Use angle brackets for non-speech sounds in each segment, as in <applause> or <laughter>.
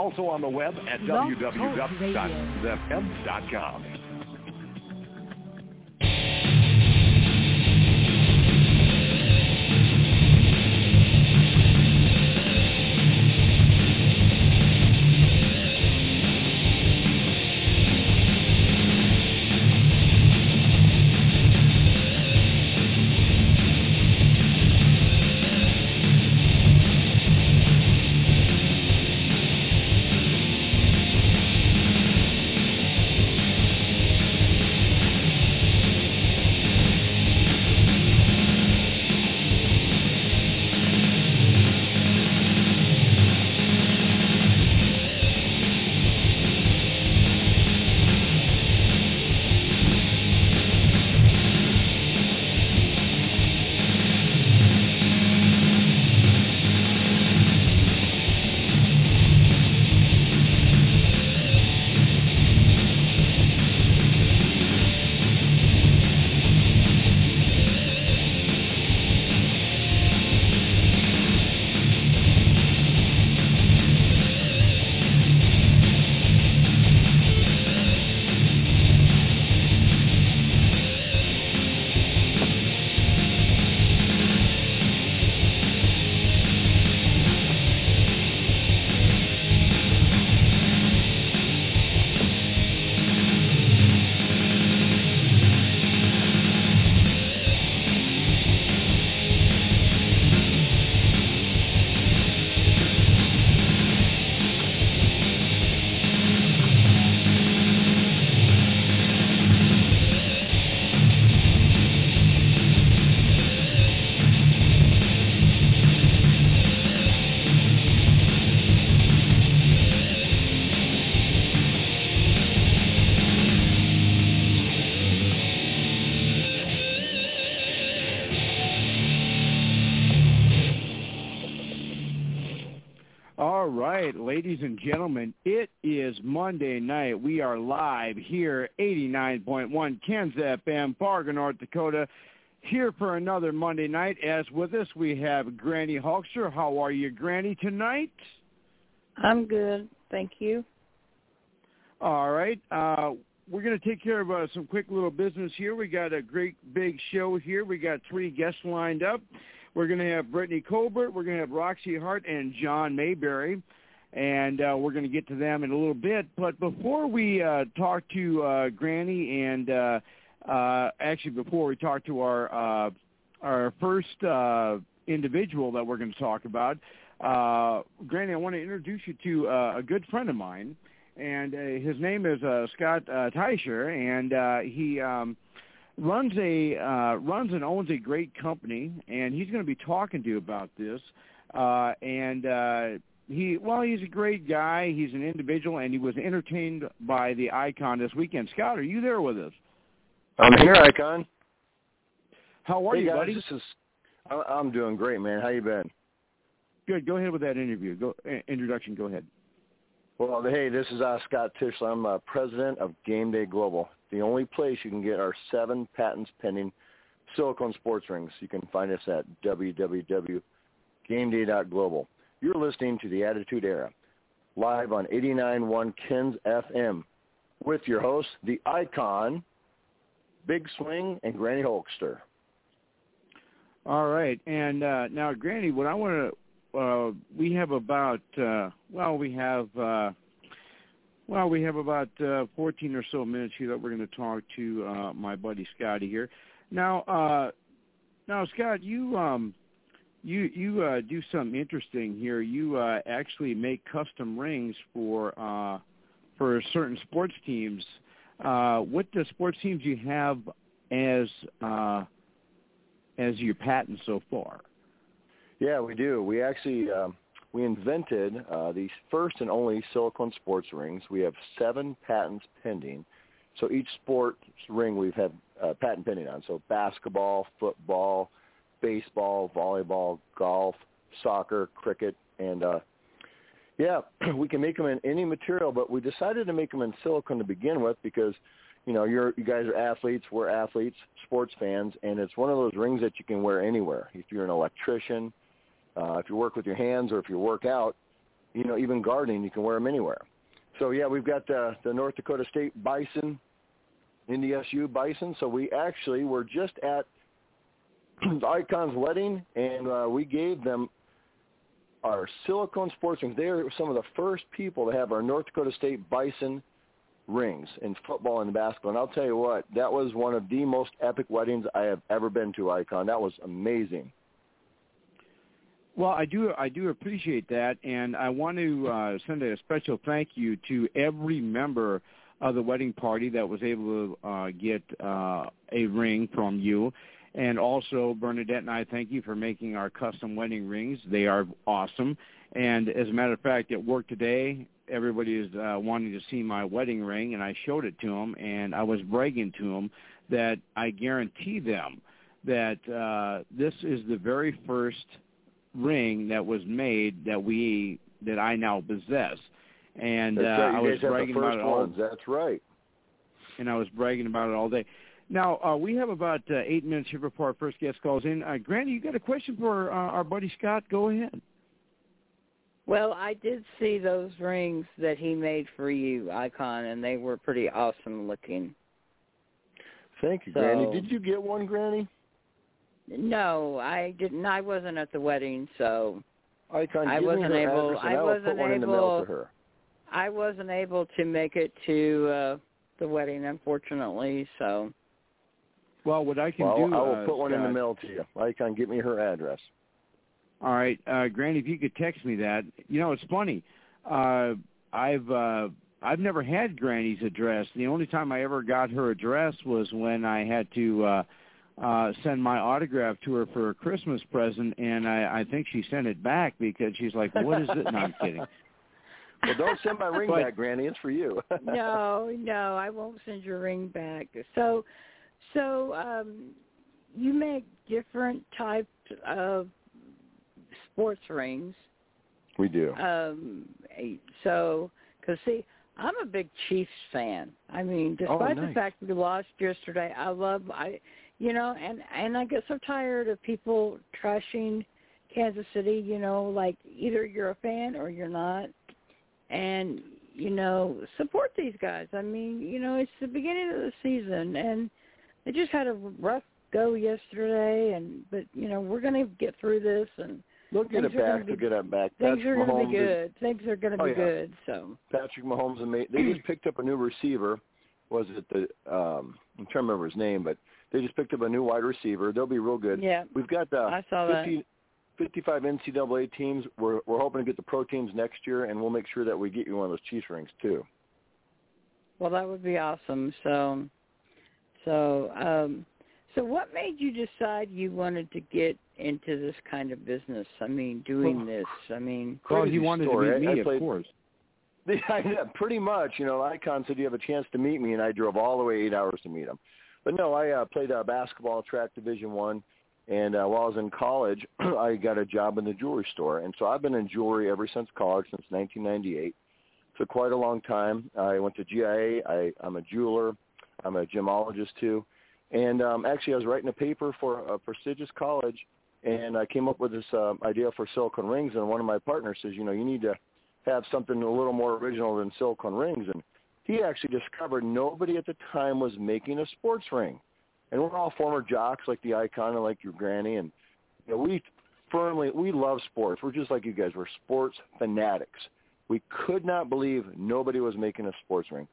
Also on the web at www.zfm.com. ladies and gentlemen, it is Monday night. We are live here, 89.1 Ken's FM, Fargo, North Dakota, here for another Monday night. As with us, we have Granny Hulkster. How are you, Granny, tonight? I'm good. Thank you. All right. Uh, we're going to take care of uh, some quick little business here. We got a great big show here. We got three guests lined up. We're going to have Brittany Colbert. We're going to have Roxy Hart and John Mayberry and uh, we're going to get to them in a little bit. But before we uh, talk to uh, Granny and uh, uh, actually before we talk to our uh, our first uh, individual that we're going to talk about, uh, Granny, I want to introduce you to uh, a good friend of mine, and uh, his name is uh, Scott uh, Teicher, and uh, he. Um, runs a uh, runs and owns a great company, and he's going to be talking to you about this. Uh, and uh, he well, he's a great guy. He's an individual, and he was entertained by the icon this weekend. Scott, are you there with us? I'm here, icon. How are hey you, guys, buddy? This is. I'm doing great, man. How you been? Good. Go ahead with that interview. Go introduction. Go ahead. Well, hey, this is uh, Scott Tischler. I'm uh, president of Game Day Global, the only place you can get our seven patents pending silicone sports rings. You can find us at www.gameday.global. You're listening to the Attitude Era, live on 89.1 Ken's FM, with your hosts, the Icon, Big Swing, and Granny Hulkster. All right, and uh, now, Granny, what I want to, uh, we have about, uh, well, we have, uh, well, we have about uh, 14 or so minutes here that we're going to talk to uh, my buddy Scotty here. Now, now, Scott, you, um, you you uh, do something interesting here. You uh, actually make custom rings for uh, for certain sports teams. Uh, what the sports teams you have as uh, as your patent so far? Yeah, we do. We actually um, we invented uh, the first and only silicone sports rings. We have seven patents pending. So each sports ring we've had uh, patent pending on. So basketball, football, baseball, volleyball, golf, soccer, cricket, and uh, yeah, <clears throat> we can make them in any material, but we decided to make them in silicone to begin with because you know you're you guys are athletes, we're athletes, sports fans, and it's one of those rings that you can wear anywhere. If you're an electrician, uh, if you work with your hands, or if you work out, you know, even gardening, you can wear them anywhere. So yeah, we've got the, the North Dakota State Bison, NDSU Bison. So we actually were just at <clears throat> Icon's wedding, and uh, we gave them our silicone sports rings. They are some of the first people to have our North Dakota State Bison rings in football and basketball. And I'll tell you what, that was one of the most epic weddings I have ever been to, Icon. That was amazing. Well, I do I do appreciate that, and I want to uh, send a special thank you to every member of the wedding party that was able to uh, get uh, a ring from you. And also, Bernadette and I thank you for making our custom wedding rings. They are awesome. And as a matter of fact, at work today, everybody is uh, wanting to see my wedding ring, and I showed it to them, and I was bragging to them that I guarantee them that uh, this is the very first ring that was made that we that I now possess. And uh, right. I was bragging about it all. Ones. That's right. And I was bragging about it all day. Now uh, we have about uh, eight minutes here before our first guest calls in. Uh, Granny, you got a question for uh, our buddy Scott? Go ahead. Well, I did see those rings that he made for you, Icon, and they were pretty awesome looking. Thank you, so, Granny. Did you get one, Granny? No, I didn't. I wasn't at the wedding, so Icon, I wasn't able. I, I wasn't able. To I wasn't able to make it to uh the wedding, unfortunately. So well, what I can well, do, I will uh, put one Scott, in the mail to you. Icon, get me her address. All right, uh, Granny, if you could text me that. You know, it's funny. Uh, I've uh, I've never had Granny's address. The only time I ever got her address was when I had to uh, uh, send my autograph to her for a Christmas present, and I, I think she sent it back because she's like, "What is it?" No, I'm kidding. <laughs> <laughs> Well, don't send my ring but, back, Granny. It's for you. <laughs> no, no, I won't send your ring back. So, so um, you make different types of sports rings. We do. Um, so, because see, I'm a big Chiefs fan. I mean, oh, despite nice. the fact we lost yesterday, I love I, you know, and and I get so tired of people trashing Kansas City. You know, like either you're a fan or you're not, and you know, support these guys. I mean, you know, it's the beginning of the season, and they just had a rough go yesterday, and but you know, we're going to get through this and They'll get it back. be- They'll get it back. things Patrick are going to be is- good. Things are going to Oh, be yeah. good. So Patrick Mahomes and they just <clears throat> picked up a new receiver. Was it the um I'm trying to remember his name, but they just picked up a new wide receiver. They'll be real good. yeah, We've got uh, I saw that. 55 NCAA teams. We're we're hoping to get the pro teams next year, and we'll make sure that we get you one of those Chiefs rings too. Well, that would be awesome. So, so, um, so what made you decide you wanted to get into this kind of business? I mean, doing Well, this. I mean, Well, Crazy he wanted story. to meet I- I me, of played- course. <laughs> Yeah, pretty much. You know, Icon said you have a chance to meet me, and I drove all the way eight hours to meet him. But no, I uh, played uh, basketball, track Division One, and uh, while I was in college, <clears throat> I got a job in the jewelry store, and so I've been in jewelry ever since college, since 1998. So quite a long time. I went to GIA. I, I'm a jeweler. I'm a gemologist too, and um, actually I was writing a paper for a prestigious college, and I came up with this uh, idea for silicone rings, and one of my partners says, you know, you need to have something a little more original than silicone rings. And he actually discovered nobody at the time was making a sports ring. And we're all former jocks like the icon and like your granny. And you know, we firmly, we love sports. We're just like you guys. We're sports fanatics. We could not believe nobody was making a sports ring.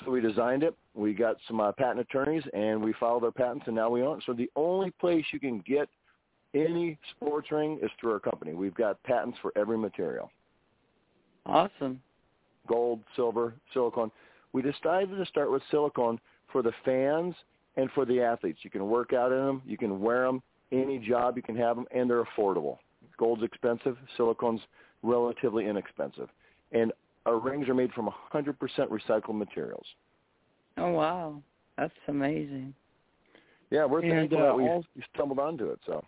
So we designed it. We got some uh, patent attorneys, and we filed our patents, and now we own it. So the only place you can get any sports ring is through our company. We've got patents for every material awesome. gold, silver, silicone. We decided to start with silicone for the fans and for the athletes. You can work out in them, you can wear them, any job you can have them, and they're affordable. Gold's expensive, silicone's relatively inexpensive. And our rings are made from 100% recycled materials. Oh wow, that's amazing. Yeah, we're And, thankful uh, that we al- stumbled onto it. So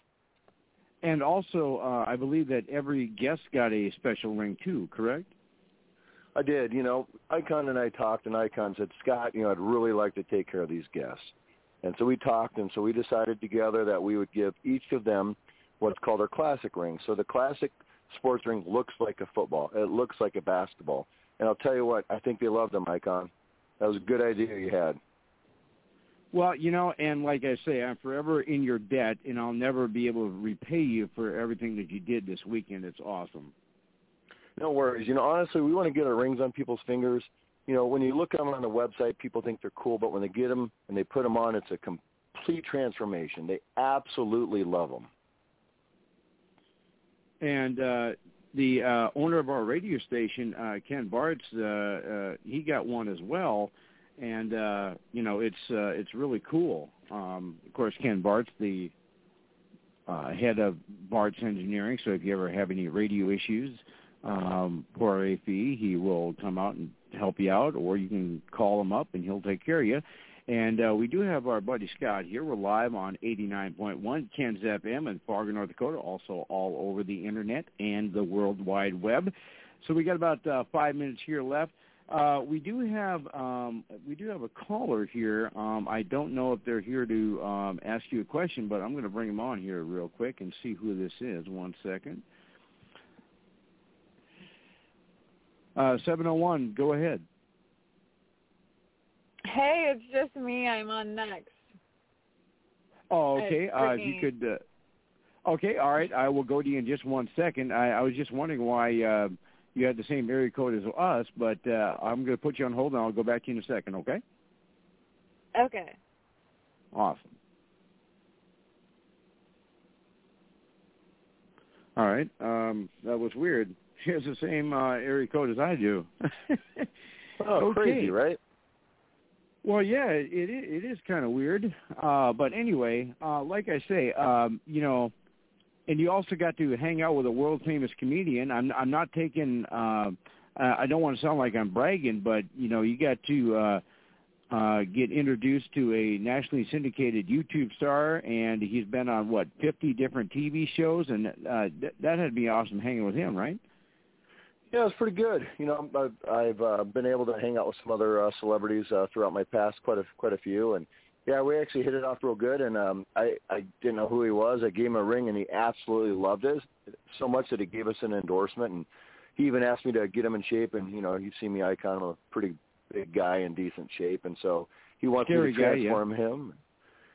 And also, uh, I believe that every guest got a special ring too. Correct? I did. You know, Icon and I talked, and Icon said, Scott, you know, I'd really like to take care of these guests. And so we talked, and so we decided together that we would give each of them what's called our classic ring. So the classic sports ring looks like a football. It looks like a basketball. And I'll tell you what, I think they love them, Icon. That was a good idea you had. Well, you know, and like I say, I'm forever in your debt, and I'll never be able to repay you for everything that you did this weekend. It's awesome. No worries. You know, honestly, we want to get our rings on people's fingers. You know, when you look at them on the website, people think they're cool, but when they get them and they put them on, it's a complete transformation. They absolutely love them. And uh, the uh, owner of our radio station, uh, Ken Bartz, uh, uh, he got one as well, and uh, you know it's uh, it's really cool. Um, of course, Ken Bartz, the uh, head of Bartz Engineering. So if you ever have any radio issues um, for a fee, he will come out and help you out, or you can call him up and he'll take care of you. And uh, we do have our buddy Scott here. We're live on 89.1 Ken's FM in Fargo, North Dakota, also all over the Internet and the World Wide Web. So we got about uh, five minutes here left. Uh, we do have um, we do have a caller here. Um, I don't know if they're here to um, ask you a question, but I'm going to bring them on here real quick and see who this is. One second. Uh, 701, go ahead. Hey, it's just me. I'm on next. Oh, okay. Uh, if you could. Uh, okay, all right. I will go to you in just one second. I, I was just wondering why uh, you had the same area code as us, but uh, I'm going to put you on hold, and I'll go back to you in a second. Okay. Okay. Awesome. All right. Um, that was weird. <laughs> She has the same uh, area code as I do. <laughs> oh, okay. crazy, right? Well, yeah, it it is kind of weird, uh, but anyway, uh, like I say, um, you know, and you also got to hang out with a world famous comedian. I'm I'm not taking. Uh, I don't want to sound like I'm bragging, but you know, you got to uh, uh, get introduced to a nationally syndicated YouTube star, and he's been on what 50 different TV shows, and uh, th- that had to be awesome hanging with him, right? Yeah, it's pretty good. You know, I've, I've uh, been able to hang out with some other uh, celebrities uh, throughout my past, quite a quite a few, and yeah, we actually hit it off real good. And um, I I didn't know who he was. I gave him a ring, and he absolutely loved it so much that he gave us an endorsement, and he even asked me to get him in shape. And you know, you see me icon, I'm a pretty big guy in decent shape, and so he wants Scary me to transform guy, yeah. him.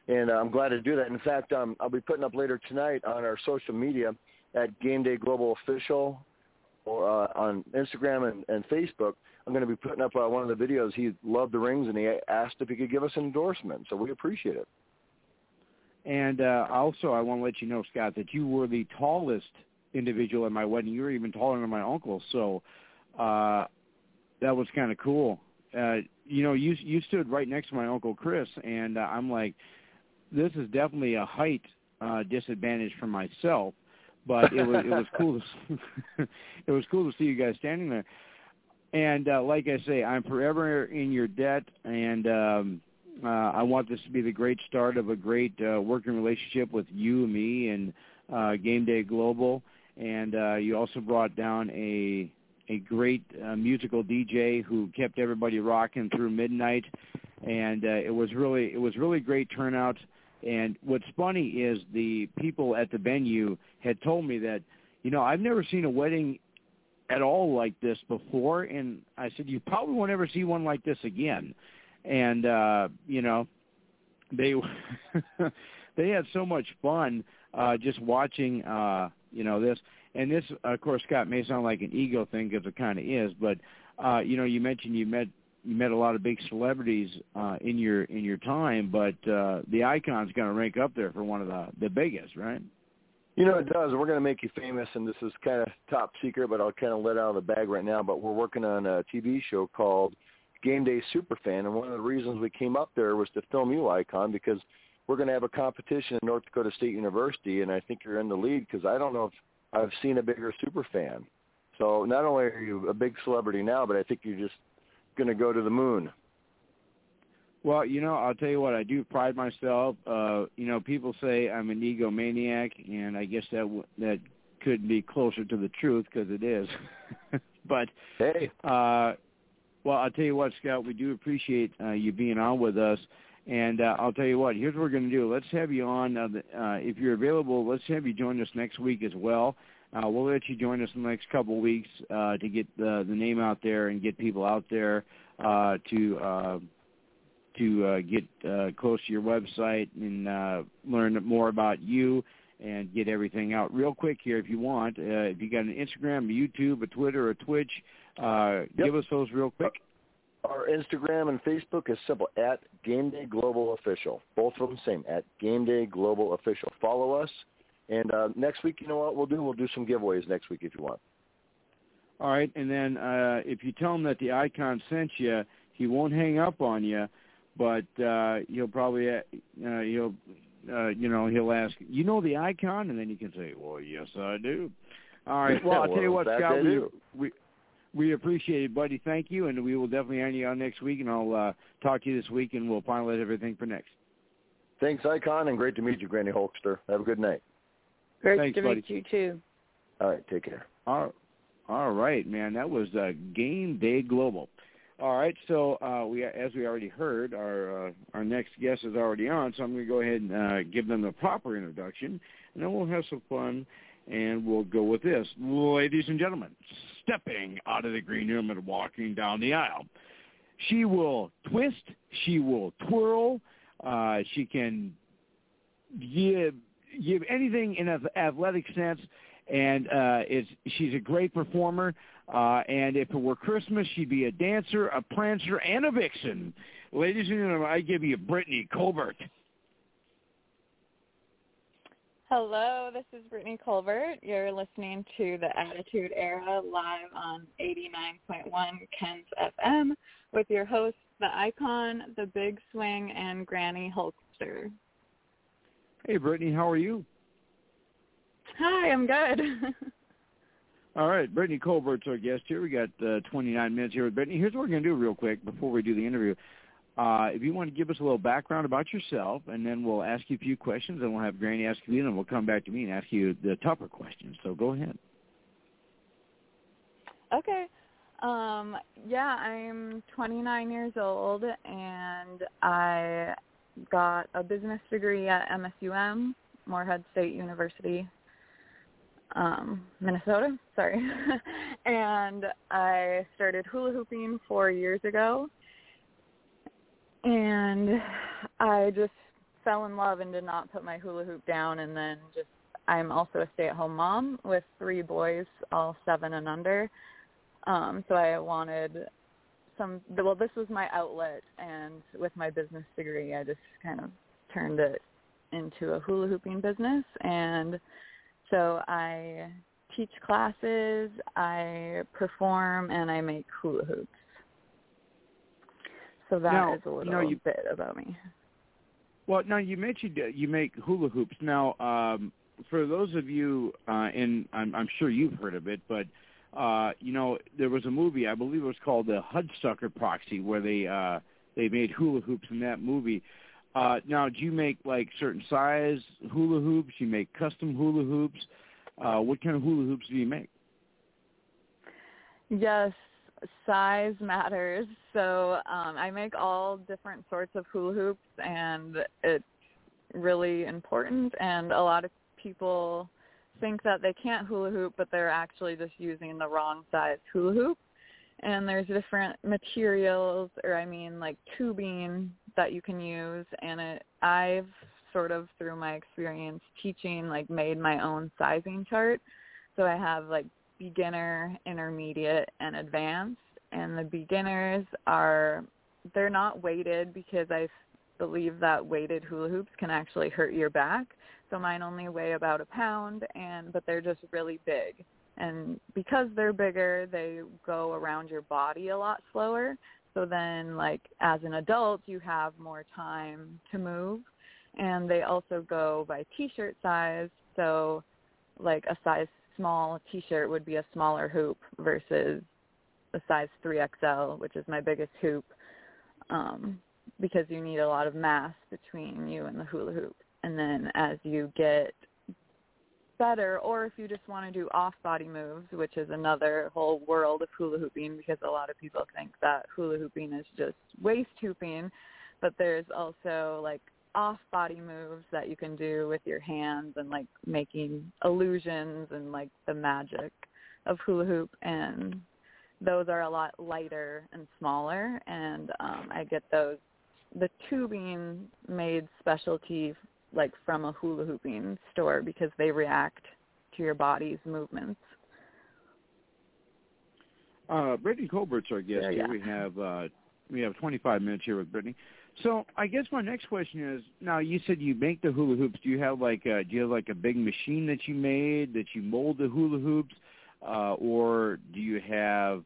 And uh, I'm glad to do that. In fact, um, I'll be putting up later tonight on our social media at Game Day Global Official uh, on Instagram and, and Facebook, I'm going to be putting up uh, one of the videos. He loved the rings, and he asked if he could give us an endorsement. So we appreciate it. And uh, also, I want to let you know, Scott, that you were the tallest individual at my wedding. You were even taller than my uncle. So uh, that was kind of cool. Uh, you know, you you stood right next to my uncle Chris, and uh, I'm like, this is definitely a height uh, disadvantage for myself but it was it was cool to <laughs> it was cool to see you guys standing there. And uh, like I say, I'm forever in your debt, and um, uh, I want this to be the great start of a great uh, working relationship with you and me and uh, Game Day Global. And uh, you also brought down a a great uh, musical DJ who kept everybody rocking through midnight, and uh, it was really it was really great turnout. And what's funny is the people at the venue had told me that, you know, I've never seen a wedding at all like this before. And I said, you probably won't ever see one like this again. And, uh, you know, they, <laughs> they had so much fun, uh, just watching, uh, you know, this. And this, of course, Scott may sound like an ego thing because it kind of is, but, uh, you know, you mentioned you met you met a lot of big celebrities uh, in your in your time, but uh, the Icon's going to rank up there for one of the the biggest, right? You know, it does. We're going to make you famous, and this is kind of top secret, but I'll kind of let out of the bag right now. But we're working on a TV show called Game Day Superfan, and one of the reasons we came up there was to film you, Icon, because we're going to have a competition in North Dakota State University, and I think you're in the lead because I don't know if I've seen a bigger super fan. So not only are you a big celebrity now, but I think you're just going to go to the moon? Well, you know, I'll tell you what. I do pride myself. Uh, you know, people say I'm an egomaniac, and I guess that w- that could be closer to the truth because it is. <laughs> but hey, uh, well, I'll tell you what, Scott. We do appreciate uh, you being on with us. And uh, I'll tell you what. Here's what we're going to do. Let's have you on. Uh, the, uh, if you're available, let's have you join us next week as well. Uh, we'll let you join us in the next couple of weeks uh, to get the, the name out there and get people out there uh, to uh, to uh, get uh, close to your website and uh, learn more about you and get everything out real quick here if you want. Uh, if you got an Instagram, a YouTube, a Twitter, a Twitch, uh, Yep. give us those real quick. Our Instagram and Facebook is simple at Game Day Global Official. Both of them same at Game Day Global Official. Follow us. And uh, next week, you know what we'll do? We'll do some giveaways next week if you want. All right, and then uh, if you tell him that the icon sent you, he won't hang up on you, but uh, he'll probably uh, he'll uh, you know he'll ask, you know the icon, and then you can say, well, yes, I do. All right. <laughs> Well, I'll tell you what, Scott, we, we we appreciate it, buddy. Thank you, and we will definitely have you on next week, and I'll uh, talk to you this week, and we'll finalize everything for next. Thanks, Icon, and great to meet you, Granny Hulkster. Have a good night. Great Thanks, to buddy. meet you too. All right, take care. All, all right, man. That was uh, Game Day Global. All right, so uh, we, as we already heard, our uh, our next guest is already on, so I'm going to go ahead and uh, give them the proper introduction, and then we'll have some fun, and we'll go with this, ladies and gentlemen. Stepping out of the green room and walking down the aisle, she will twist, she will twirl, uh, she can give give anything in an athletic sense and uh is she's a great performer uh and if it were christmas she'd be a dancer a prancer and a vixen ladies and gentlemen i give you brittany colbert Hello, this is Brittany Colbert. You're listening to the Attitude Era live on 89.1 Kens FM with your hosts, the Icon, the Big Swing, and Granny Hulkster. Hey brittany how are you Hi, I'm good. all right brittany colbert's our guest here we got uh 29 minutes here with brittany here's what we're going to do real quick before we do the interview uh, if you want to give us a little background about yourself, and then we'll ask you a few questions, and we'll have Granny ask you, and then we'll come back to me and ask you the tougher questions. So go ahead. Okay. Um, yeah, I'm 29 years old and I got a business degree at MSUM, Moorhead State University, um, Minnesota. Sorry. <laughs> and I started hula hooping four years ago. And I just fell in love and did not put my hula hoop down and then just I'm also a stay-at-home mom with three boys, all seven and under. Um, so I wanted some. Well, this was my outlet, and with my business degree, I just kind of turned it into a hula hooping business. And so I teach classes, I perform, and I make hula hoops. So that Now, is a little you- bit about me. Well, now you mentioned uh, you make hula hoops. Now, um, for those of you, uh, and I'm, I'm sure you've heard of it, but uh, you know, there was a movie, I believe it was called the Hudsucker Proxy, where they uh, they made hula hoops in that movie. Uh, now, do you make like certain size hula hoops? You make custom hula hoops? Uh, what kind of hula hoops do you make? Yes, size matters. So um, I make all different sorts of hula hoops, and it's really important. And a lot of people think that they can't hula hoop, but they're actually just using the wrong size hula hoop. And there's different materials, or I mean, like tubing that you can use. And it, I've sort of, through my experience teaching, like made my own sizing chart. So I have like beginner, intermediate, and advanced. And the beginners are they're not weighted because I believe that weighted hula hoops can actually hurt your back. So mine only weigh about a pound and but they're just really big. And because they're bigger, they go around your body a lot slower. So then like as an adult, you have more time to move. And they also go by t-shirt size. So like a size small t-shirt would be a smaller hoop versus a size 3XL, which is my biggest hoop, um, because you need a lot of mass between you and the hula hoop. And then as you get better, or if you just want to do off-body moves, which is another whole world of hula hooping, because a lot of people think that hula hooping is just waist hooping, but there's also like off body moves that you can do with your hands and like making illusions and like the magic of hula hoop and those are a lot lighter and smaller and um I get those the tubing made specialty like from a hula hooping store because they react to your body's movements. Uh, Brittany Colbert's our guest Yeah, here. yeah. We have uh, we have 25 minutes here with Brittany. So I guess my next question is: Now you said you make the hula hoops. Do you have like a, do you have like a big machine that you made that you mold the hula hoops, uh, or do you have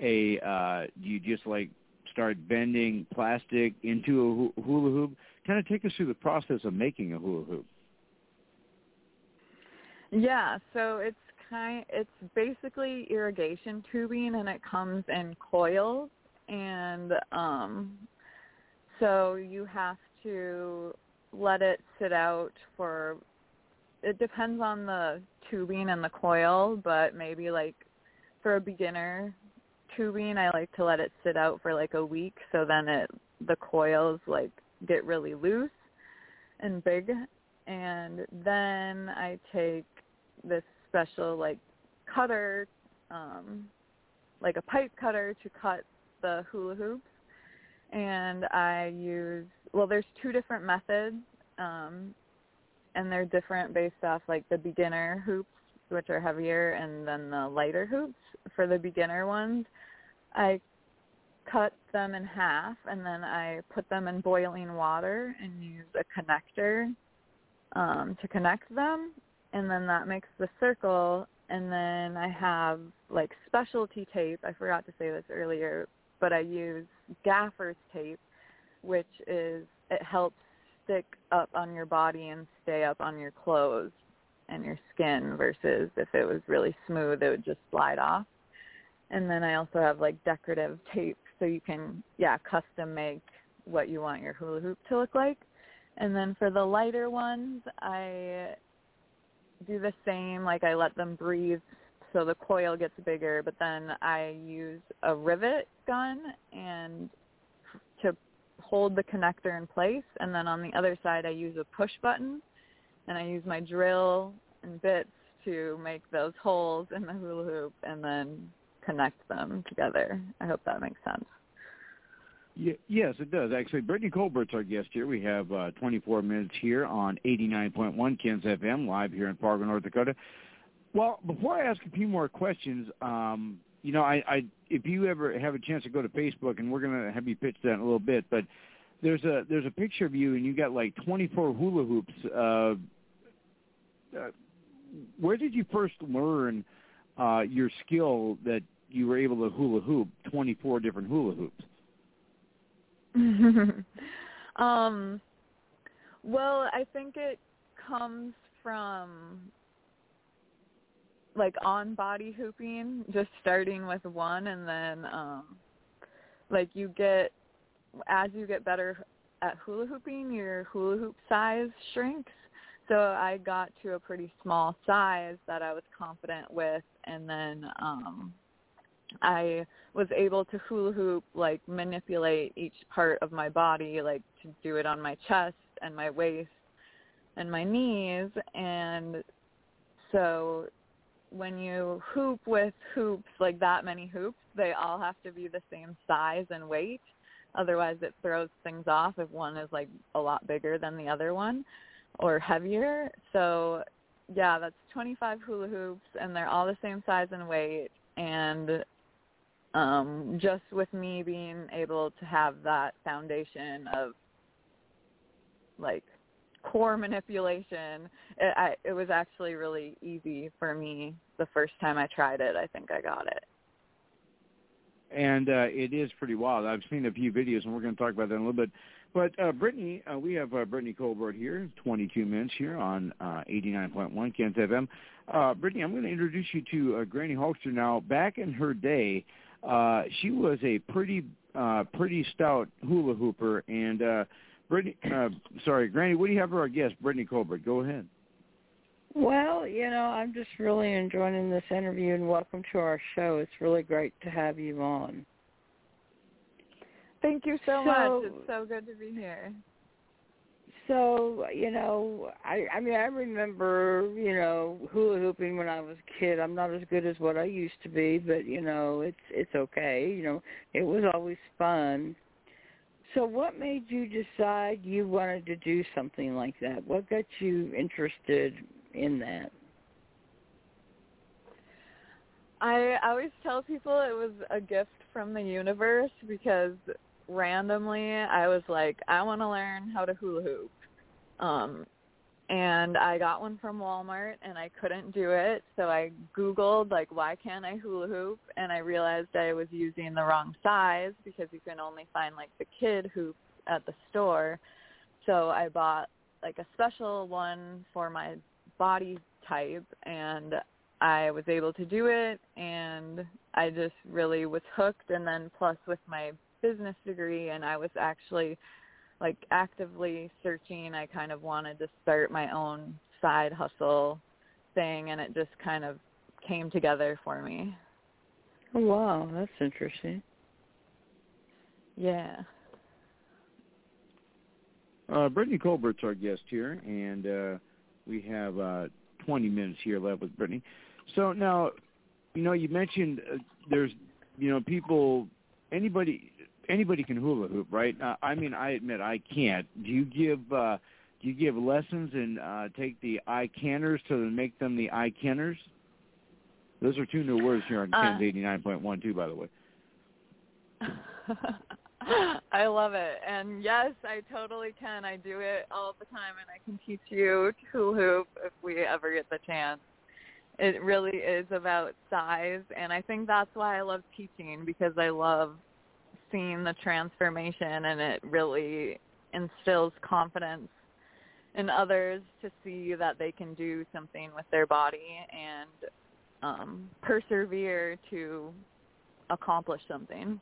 a uh, do you just like start bending plastic into a hula hoop? Kind of take us through the process of making a hula hoop. Yeah, so it's kind it's basically irrigation tubing and it comes in coils and um so you have to let it sit out for it depends on the tubing and the coil, but maybe like for a beginner tubing I like to let it sit out for like a week so then it the coils like get really loose and big. And then I take this special like cutter um like a pipe cutter to cut the hula hoops. And I use well there's two different methods um and they're different based off like the beginner hoops which are heavier and then the lighter hoops for the beginner ones I cut them in half and then I put them in boiling water and use a connector um, to connect them and then that makes the circle and then I have like specialty tape. I forgot to say this earlier, but I use gaffer's tape which is it helps stick up on your body and stay up on your clothes and your skin versus if it was really smooth it would just slide off. And then I also have like decorative tape so you can yeah, custom make what you want your hula hoop to look like. And then for the lighter ones, I do the same, like I let them breathe so the coil gets bigger, but then I use a rivet gun and to hold the connector in place and then on the other side I use a push button and I use my drill and bits to make those holes in the hula hoop and then connect them together. I hope that makes sense. Ye- Yes, it does. Actually, Brittany Colbert's our guest here. We have uh, 24 minutes here on 89.1 Kens FM, live here in Fargo, North Dakota. Well, before I ask a few more questions, um, you know, I, I if you ever have a chance to go to Facebook, and we're going to have you pitch that in a little bit, but there's a there's a picture of you, and you got like 24 hula hoops. Uh, uh, where did you first learn uh, your skill that you were able to hula hoop 24 different hula hoops? <laughs> um well i think it comes from like on body hooping just starting with one and then um like you get as you get better at hula hooping your hula hoop size shrinks so i got to a pretty small size that i was confident with and then um I was able to hula hoop, like manipulate each part of my body, like to do it on my chest and my waist and my knees. And so when you hoop with hoops, like that many hoops, they all have to be the same size and weight. Otherwise it throws things off if one is like a lot bigger than the other one or heavier. So yeah, that's 25 hula hoops and they're all the same size and weight and um just with me being able to have that foundation of like core manipulation it I, it was actually really easy for me the first time I tried it I think I got it and uh, it is pretty wild. I've seen a few videos, and we're going to talk about that in a little bit. But uh, Brittany, uh, we have uh, Brittany Colbert here, 22 minutes here on uh, 89.1 Ken's FM. Uh, Brittany, I'm going to introduce you to uh, Granny Hulkster. Now, back in her day, she was a pretty, pretty stout hula hooper. And Brittany, sorry, Granny, what do you have for our guest, Brittany Colbert? Go ahead. Well, you know, I'm just really enjoying this interview and welcome to our show. It's really great to have you on. Thank you so, So- much. It's so good to be here. so you know, I I mean I remember you know hula hooping when I was a kid. I'm not as good as what I used to be, but you know it's it's okay. You know, it was always fun. So what made you decide you wanted to do something like that? What got you interested in that? I always tell people it was a gift from the universe because randomly I was like, I want to learn how to hula hoop. Um and I got one from Walmart and I couldn't do it, so I googled like why can't I hula hoop and I realized I was using the wrong size because you can only find like the kid hoop at the store. So I bought like a special one for my body type and I was able to do it and I just really was hooked and then plus with my business degree and I was actually like actively searching. I kind of wanted to start my own side hustle thing and it just kind of came together for me. Oh wow, that's interesting. Yeah. Uh, Brittany Colbert's our guest here, and uh, we have uh, 20 minutes here left with Brittany. So now, you know, you mentioned uh, there's, you know, people, anybody, anybody can hula hoop, right? Uh, I mean, I admit I can't. Do you give uh, do you give lessons and uh, take the I canners to make them the I kenners? Those are two new words here on Uh, Ken's eighty nine point one two, by the way. <laughs> I love it. And yes, I totally can. I do it all the time and I can teach you to hula hoop if we ever get the chance. It really is about size and I think that's why I love teaching because I love seeing the transformation and it really instills confidence in others to see that they can do something with their body and um persevere to accomplish something.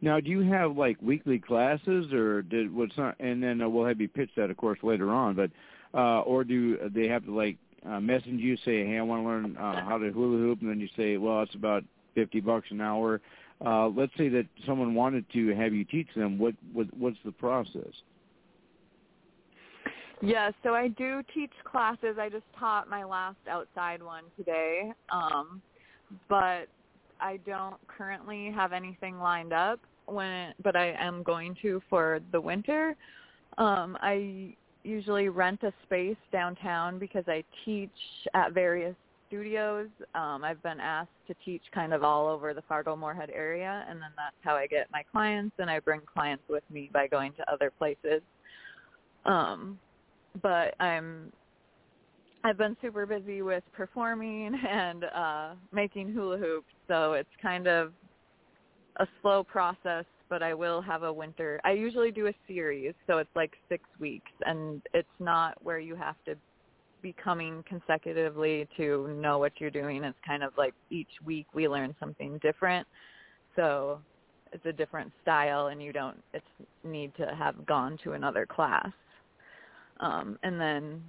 Now, do you have like weekly classes, or did what's not? And then uh, we'll have you pitch that, of course, later on. But uh, or do they have to like uh, message you, say, "Hey, I want to learn uh, how to hula hoop," and then you say, "Well, it's about fifty bucks an hour." Uh, let's say that someone wanted to have you teach them. What, what what's the process? Yeah, so I do teach classes. I just taught my last outside one today. Um but I don't currently have anything lined up when but I am going to for the winter. Um I usually rent a space downtown because I teach at various studios. Um I've been asked to teach kind of all over the Fargo Moorhead area and then that's how I get my clients and I bring clients with me by going to other places. Um but I'm I've been super busy with performing <laughs> and uh making hula hoops, so it's kind of a slow process, but I will have a winter. I usually do a series, so it's like 6 weeks and it's not where you have to be coming consecutively to know what you're doing. It's kind of like each week we learn something different. So it's a different style and you don't it's need to have gone to another class. Um, and then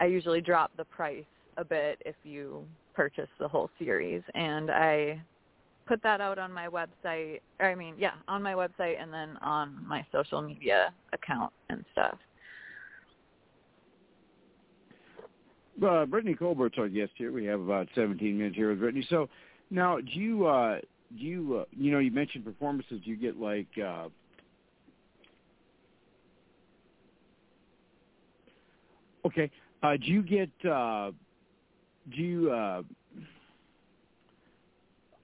I usually drop the price a bit if you purchase the whole series. And I put that out on my website. Or I mean, yeah, on my website and then on my social media account and stuff. Uh, Brittany Colbert's our guest here. We have about 17 minutes here with Brittany. So now, do you uh, do you uh, you know you mentioned performances? Do you get like uh, okay? Uh, do you get uh, do you? Uh,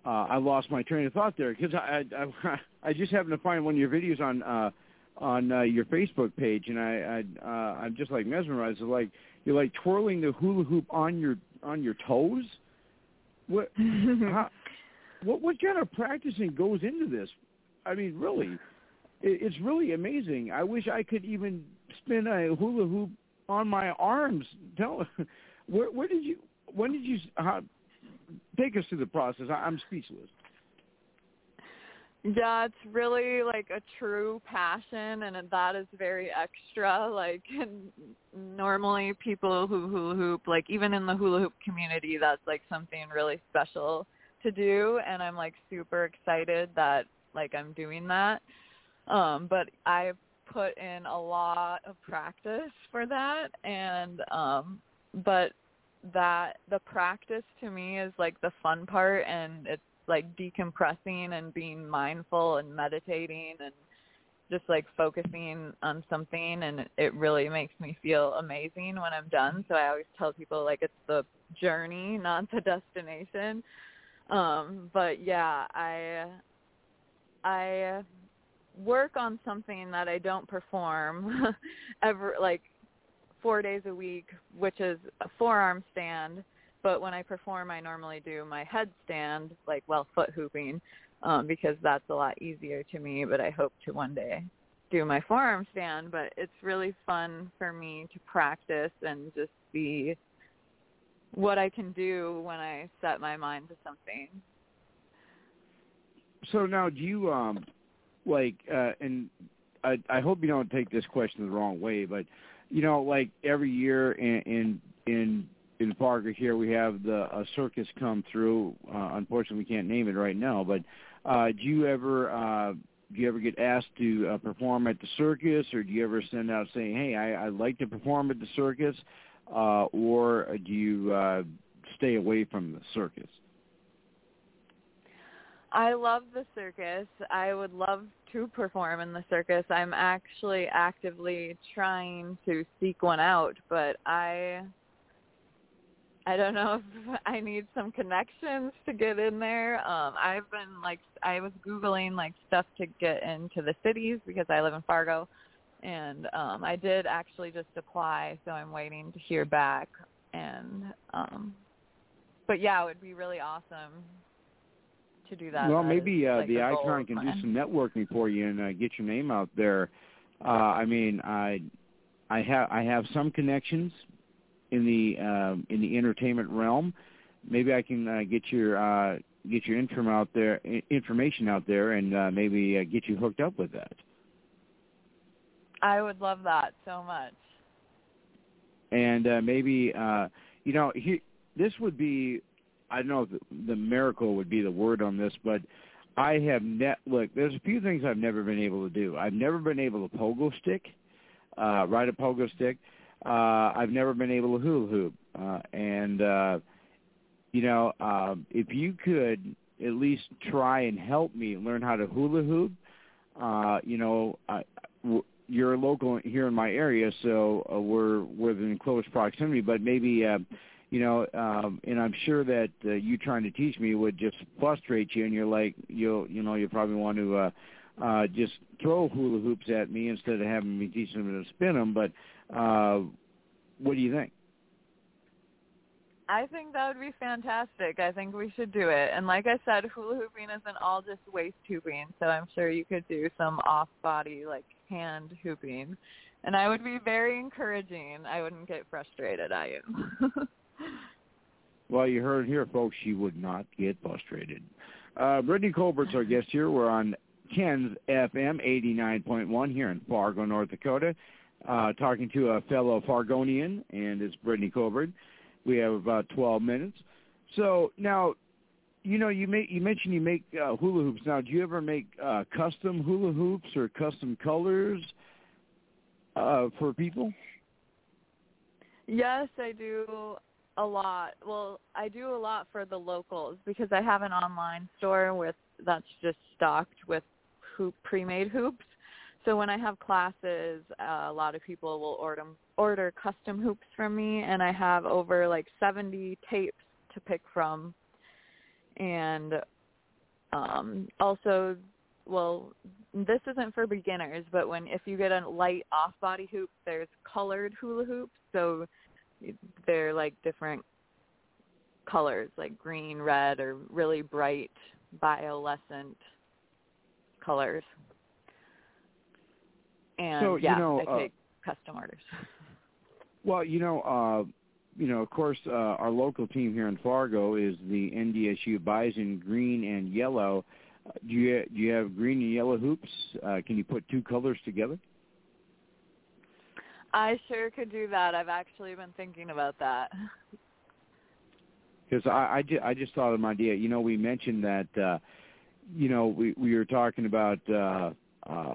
uh, I lost my train of thought there because I, I <laughs> I just happened to find one of your videos on uh, on uh, your Facebook page, and I, I uh, I'm just like mesmerized. It's like you're like twirling the hula hoop on your on your toes. What <laughs> how, what what kind of practicing goes into this? I mean, really, it, it's really amazing. I wish I could even spin a hula hoop on my arms. Tell <laughs> where where did you when did you how, take us through the process? I, I'm speechless. Yeah, it's really like a true passion, and that is very extra. Like <laughs> normally, people who hula hoop, like even in the hula hoop community, that's like something really special to do, and I'm like super excited that like I'm doing that. Um, but I put in a lot of practice for that and um but that the practice to me is like the fun part and it's like decompressing and being mindful and meditating and just like focusing on something and it really makes me feel amazing when I'm done. So I always tell people like it's the journey, not the destination. Um but yeah, I I work on something that I don't perform <laughs> ever like 4 days a week, which is a forearm stand, but when I perform I normally do my headstand like well foot hooping um, because that's a lot easier to me. But I hope to one day do my forearm stand. But it's really fun for me to practice and just see what I can do when I set my mind to something. So now, do you um like uh and I I hope you don't take this question the wrong way, but you know, like every year in in in in Parker here we have the a circus come through. Uh, unfortunately, we can't name it right now, but uh, do you ever uh, do you ever get asked to uh, perform at the circus, or do you ever send out saying, "Hey, I, I'd like to perform at the circus," uh, or do you uh, stay away from the circus? I love the circus. I would love to perform in the circus. I'm actually actively trying to seek one out, but I I don't know if <laughs> I need some connections to get in there. Um, I've been like I was googling like stuff to get into the cities because I live in Fargo, and um, I did actually just apply, so I'm waiting to hear back. And um, but yeah, it would be really awesome to do that. Well, maybe uh, like the icon can do some networking for you and uh, get your name out there. Uh, I mean, I I have I have some connections in the uh, in the entertainment realm. Maybe I can uh, get your uh, get your inform out there information out there and uh, maybe uh, get you hooked up with that. I would love that so much. And uh, maybe uh, you know he, this would be I don't know if the, the miracle would be the word on this, but I have net look. There's a few things I've never been able to do. I've never been able to pogo stick, uh, ride a pogo stick. Uh, I've never been able to hula hoop, uh, and uh, you know, uh, if you could at least try and help me learn how to hula hoop, uh, you know, I, you're local here in my area, so uh, we're within close proximity. But maybe, uh, you know, um, and I'm sure that uh, you trying to teach me would just frustrate you, and you're like, you'll, you know, you probably want to. Uh, uh, just throw hula hoops at me instead of having me teach them to spin them. But uh, what do you think? I think that would be fantastic. I think we should do it. And like I said, hula hooping isn't all just waist hooping, so I'm sure you could do some off body like hand hooping. And I would be very encouraging. I wouldn't get frustrated at you. well, you heard here, folks. She would not get frustrated. Uh, Brittany Colbert's our guest here. We're on Ken's FM 89.1 here in Fargo, North Dakota uh, talking to a fellow Fargonian, and it's Brittany Colbert. We have about 12 minutes. So now, you know, you you mentioned you make uh, hula hoops. Now, do you ever make uh, custom hula hoops or custom colors uh, for people? Yes, I do a lot. Well, I do a lot for the locals because I have an online store with that's just stocked with hoop pre-made hoops so when I have classes, uh, a lot of people will order order custom hoops from me, and I have over like 70 tapes to pick from. And um, also, well, this isn't for beginners, but when if you get a light off-body hoop, there's colored hula hoops, so they're like different colors, like green, red, or really bright bioluminescent colors. And so, yeah, you know, I take uh, custom orders. Well, you know, uh, you know, of course, uh, our local team here in Fargo is the NDSU Bison Green and Yellow. Uh, do you do you have green and yellow hoops? Uh, can you put two colors together? I sure could do that. I've actually been thinking about that. Because I, I, ju- I just thought of an idea. You know, we mentioned that, uh, you know, we we were talking about uh, uh,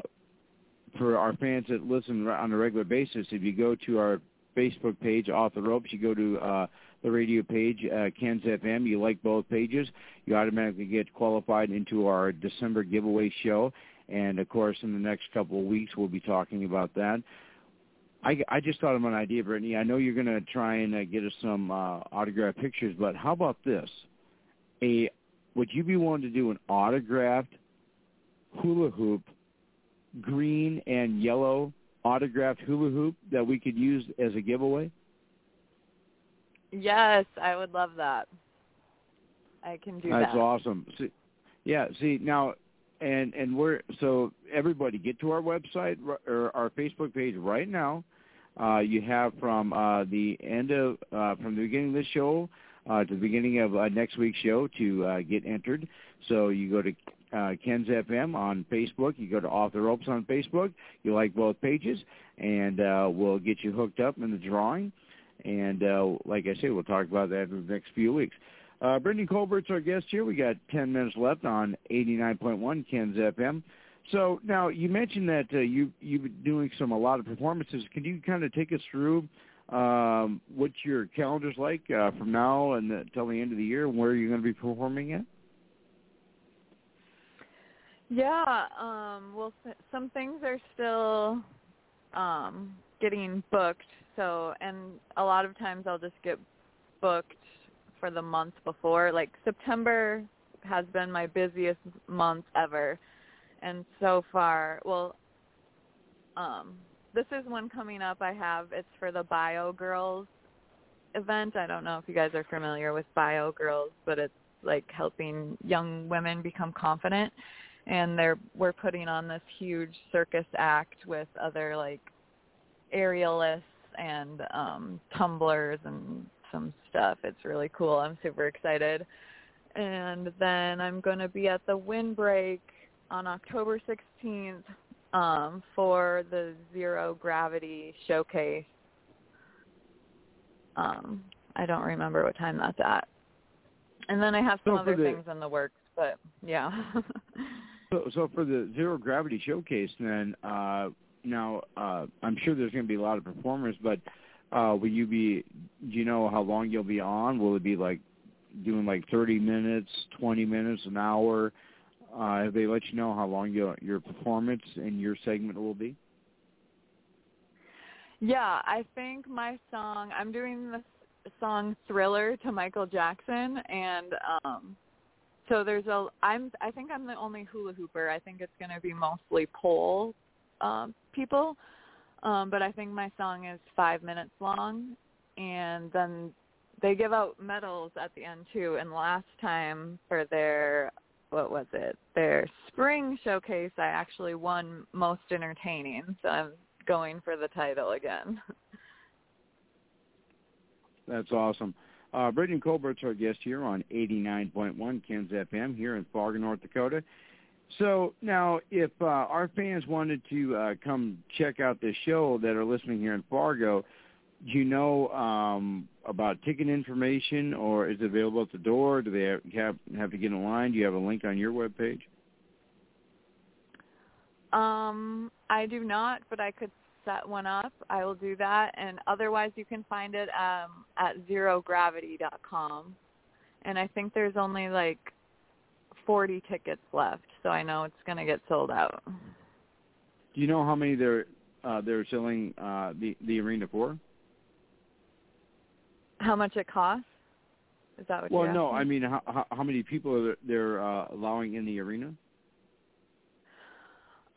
for our fans that listen on a regular basis, if you go to our Facebook page, Off the Ropes, you go to uh, the radio page, uh, Ken's FM, you like both pages, you automatically get qualified into our December giveaway show. And of course, in the next couple of weeks, we'll be talking about that. I, I just thought of an idea, Brittany. I know you're going to try and uh, get us some uh, autographed pictures, but how about this? A would you be willing to do an autographed hula hoop, green and yellow autographed hula hoop that we could use as a giveaway? Yes, I would love that. I can do That's that. That's awesome. See, yeah, see now and and we're so everybody get to our website or our Facebook page right now. Uh, you have from uh, the end of uh, from the beginning of the show uh, to the beginning of uh, next week's show to uh, get entered. So you go to uh, Ken's FM on Facebook. You go to Off the Ropes on Facebook. You like both pages, and uh, we'll get you hooked up in the drawing. And uh, like I say, we'll talk about that in the next few weeks. Uh, Brittany Colbert's our guest here. We got 10 minutes left on 89.1 Ken's FM. So now you mentioned that uh, you you've been doing some a lot of performances. Can you kind of take us through um, what your calendar's like uh, from now and until the end of the year, and where you're going to be performing at? Yeah, um, well, some things are still um, getting booked. So, and a lot of times I'll just get booked for the month before. Like September has been my busiest month ever. And so far, well, um, this is one coming up I have. It's for the Bio Girls event. I don't know if you guys are familiar with Bio Girls, but it's like helping young women become confident. And they're we're putting on this huge circus act with other like aerialists and um tumblers and some stuff. It's really cool. I'm super excited. And then I'm going to be at the Windbreak on October 16th um, for the Zero Gravity Showcase. Um, I don't remember what time that's at. And then I have some so other the, things in the works, but yeah. <laughs> so, so for the Zero Gravity Showcase, then uh, now uh, I'm sure there's going to be a lot of performers, but uh, will you be? Do you know how long you'll be on? Will it be like doing like 30 minutes, 20 minutes, an hour? Uh, have they let you know how long your your performance and your segment will be? Yeah, I think my song. I'm doing the song "Thriller" to Michael Jackson, and um, so there's a. I'm. I think I'm the only hula hooper. I think it's going to be mostly pole um, people. Um, but I think my song is five minutes long, and then they give out medals at the end too. And last time for their what was it? Their spring showcase, I actually won most entertaining. So I'm going for the title again. <laughs> That's awesome. Uh, Brittany Colbert's our guest here on 89.1 Ken's FM here in Fargo, North Dakota. So now, if uh, our fans wanted to uh, come check out this show that are listening here in Fargo, do you know um, about ticket information, or is it available at the door? Do they have, have, to get in line? Do you have a link on your webpage? Um, I do not, but I could set one up. I will do that, and otherwise, you can find it um, at zerogravity.com. And I think there's only like 40 tickets left, so I know it's going to get sold out. Do you know how many they're uh, they're selling uh, the the arena for? How much it costs? Is that what well, no. asking? I mean, how how many people are they're uh, allowing in the arena?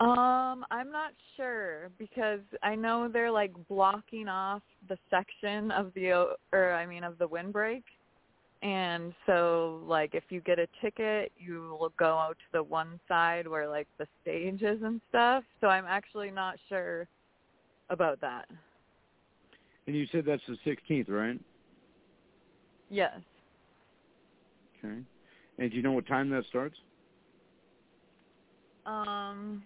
Um, I'm not sure because I know they're like blocking off the section of the or I mean of the windbreak. And so like if you get a ticket you will go out to the one side where like the stage is and stuff. So i'm actually not sure about that. And you said that's the 16th right? Yes. Okay. And do you know what time that starts? Um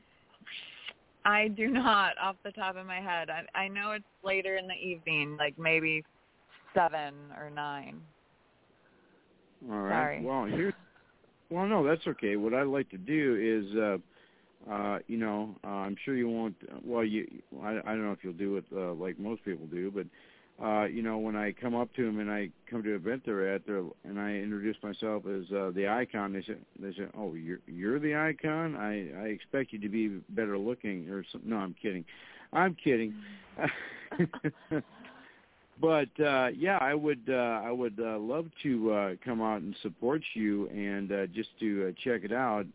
i do not off the top of my head i i know it's later in the evening like maybe seven or nine all right. Sorry. Well, here. Well, no, that's okay. What I'd like to do is, uh, uh, you know, uh, I'm sure you won't. Well, you, I, I don't know if you'll do it uh, like most people do, but uh, you know, when I come up to them and I come to an event they're at, they're, and I introduce myself as uh, the icon, they say, they say, "Oh, you're you're the icon. I I expect you to be better looking." Or some, no, I'm kidding. I'm kidding. <laughs> but uh yeah i would uh i would uh, love to uh come out and support you and uh just to uh, check it out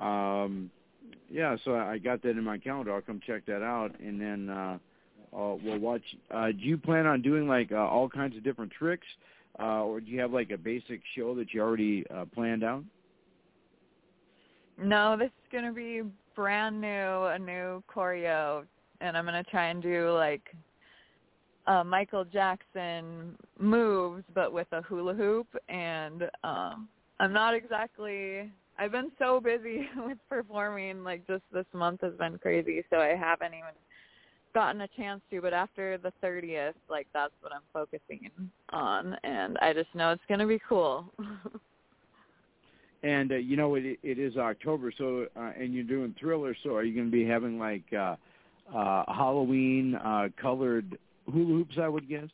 um yeah so i got that in my calendar i'll come check that out and then uh uh, we'll watch. Uh, do you plan on doing like uh, all kinds of different tricks, uh, or do you have like a basic show that you already uh, planned out? No, this is gonna be brand new, a new choreo, and I'm gonna try and do like uh, Michael Jackson moves, but with a hula hoop. And um, I'm not exactly. I've been so busy <laughs> with performing, like just this month has been crazy, so I haven't even gotten a chance to, but after the 30th, like that's what I'm focusing on, and I just know it's going to be cool. <laughs> and uh, you know, it it is October, so uh, and you're doing Thriller, so are you going to be having like uh, uh, Halloween uh, colored hula hoops? I would guess.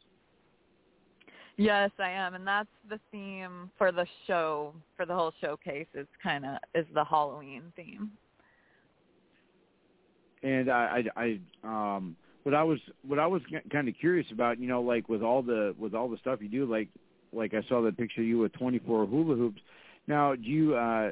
Yes, I am, and that's the theme for the show, for the whole showcase. Is kind of is the Halloween theme and I, I, I um, what I was, what I was kind of curious about, you know, like with all the, with all the stuff you do, like, like I saw that picture of you with 24 hula hoops. Now, do you, uh,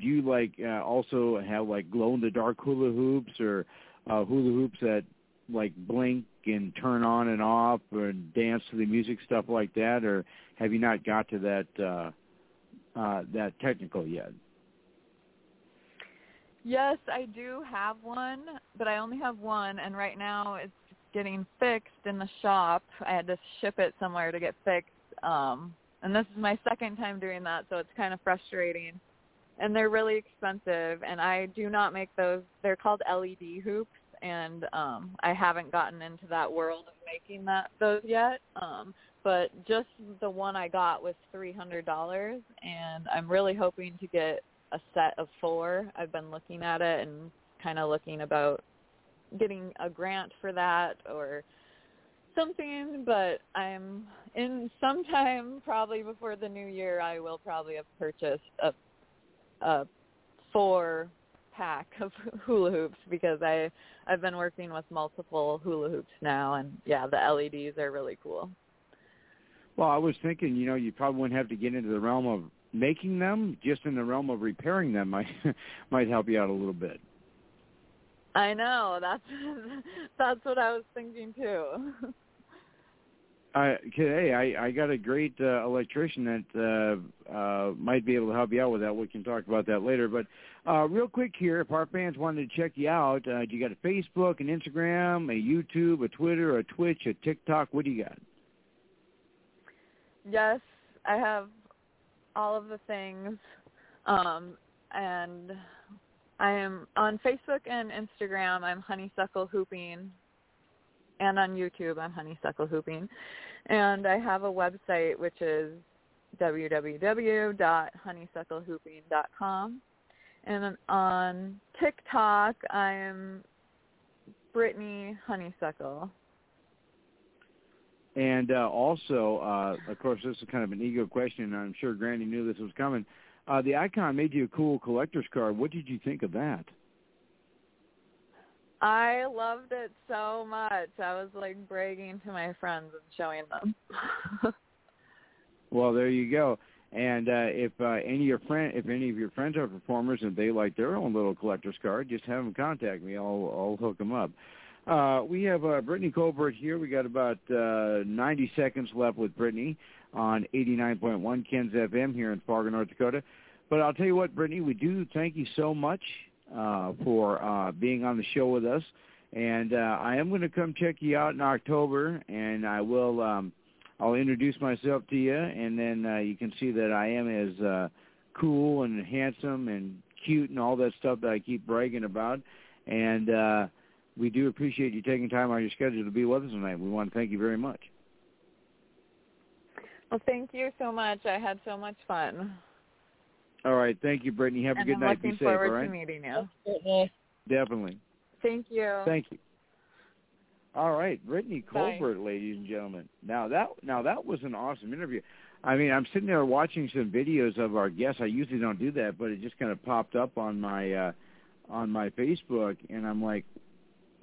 do you like uh, also have like glow in the dark hula hoops or uh, hula hoops that like blink and turn on and off or dance to the music stuff like that, or have you not got to that uh, uh, that technical yet? Yes, I do have one, but I only have one, and right now it's getting fixed in the shop. I had to ship it somewhere to get fixed, um, and this is my second time doing that, so it's kind of frustrating. And they're really expensive, and I do not make those. They're called LED hoops, and um, I haven't gotten into that world of making that those yet. Um, but just the one I got was three hundred dollars, and I'm really hoping to get a set of four. I've been looking at it and kind of looking about getting a grant for that or something, but I'm in sometime <laughs> probably before the new year I will probably have purchased a a four pack of <laughs> hula hoops because I I've been working with multiple hula hoops now and yeah, the LEDs are really cool. Well, I was thinking, you know, you probably wouldn't have to get into the realm of making them, just in the realm of repairing them, might <laughs> might help you out a little bit. I know that's <laughs> that's what I was thinking too. I, hey, I, I got a great uh, electrician that uh, uh, might be able to help you out with that. We can talk about that later. But uh, real quick here, if our fans wanted to check you out, uh, do you got a Facebook, an Instagram, a YouTube, a Twitter, a Twitch, a TikTok? What do you got? Yes, I have all of the things. Um, and I am on Facebook and Instagram. I'm Honeysuckle Hooping, and on YouTube I'm Honeysuckle Hooping, and I have a website which is www.honeysucklehooping.com. And on TikTok I am Brittany Honeysuckle. And uh, also, uh, of course, this is kind of an ego question, and I'm sure Granny knew this was coming. Uh, the icon made you a cool collector's card. What did you think of that? I loved it so much. I was like bragging to my friends and showing them. <laughs> well, there you go. And uh, if uh, any of your friend, if any of your friends are performers and they like their own little collector's card, just have them contact me. I'll I'll hook them up. Uh, we have uh, Brittany Colbert here. We got about uh, 90 seconds left with Brittany on 89.1 Ken's FM here in Fargo, North Dakota. But I'll tell you what, Brittany, we do thank you so much uh, for uh, being on the show with us. And uh, I am going to come check you out in October, and I will. Um, I'll introduce myself to you, and then uh, you can see that I am as uh, cool and handsome and cute and all that stuff that I keep bragging about. And uh, we do appreciate you taking time out of your schedule to be with us tonight. We want to thank you very much. Well, thank you so much. I had so much fun. All right. Thank you, Brittany. Have and a good I'm night. Be safe. forward all right. to meeting you. Definitely. Thank you. Thank you. All right, Brittany Bye. Colbert, ladies and gentlemen. Now that now that was an awesome interview. I mean, I'm sitting there watching some videos of our guests. I usually don't do that, but it just kind of popped up on my uh on my Facebook and I'm like,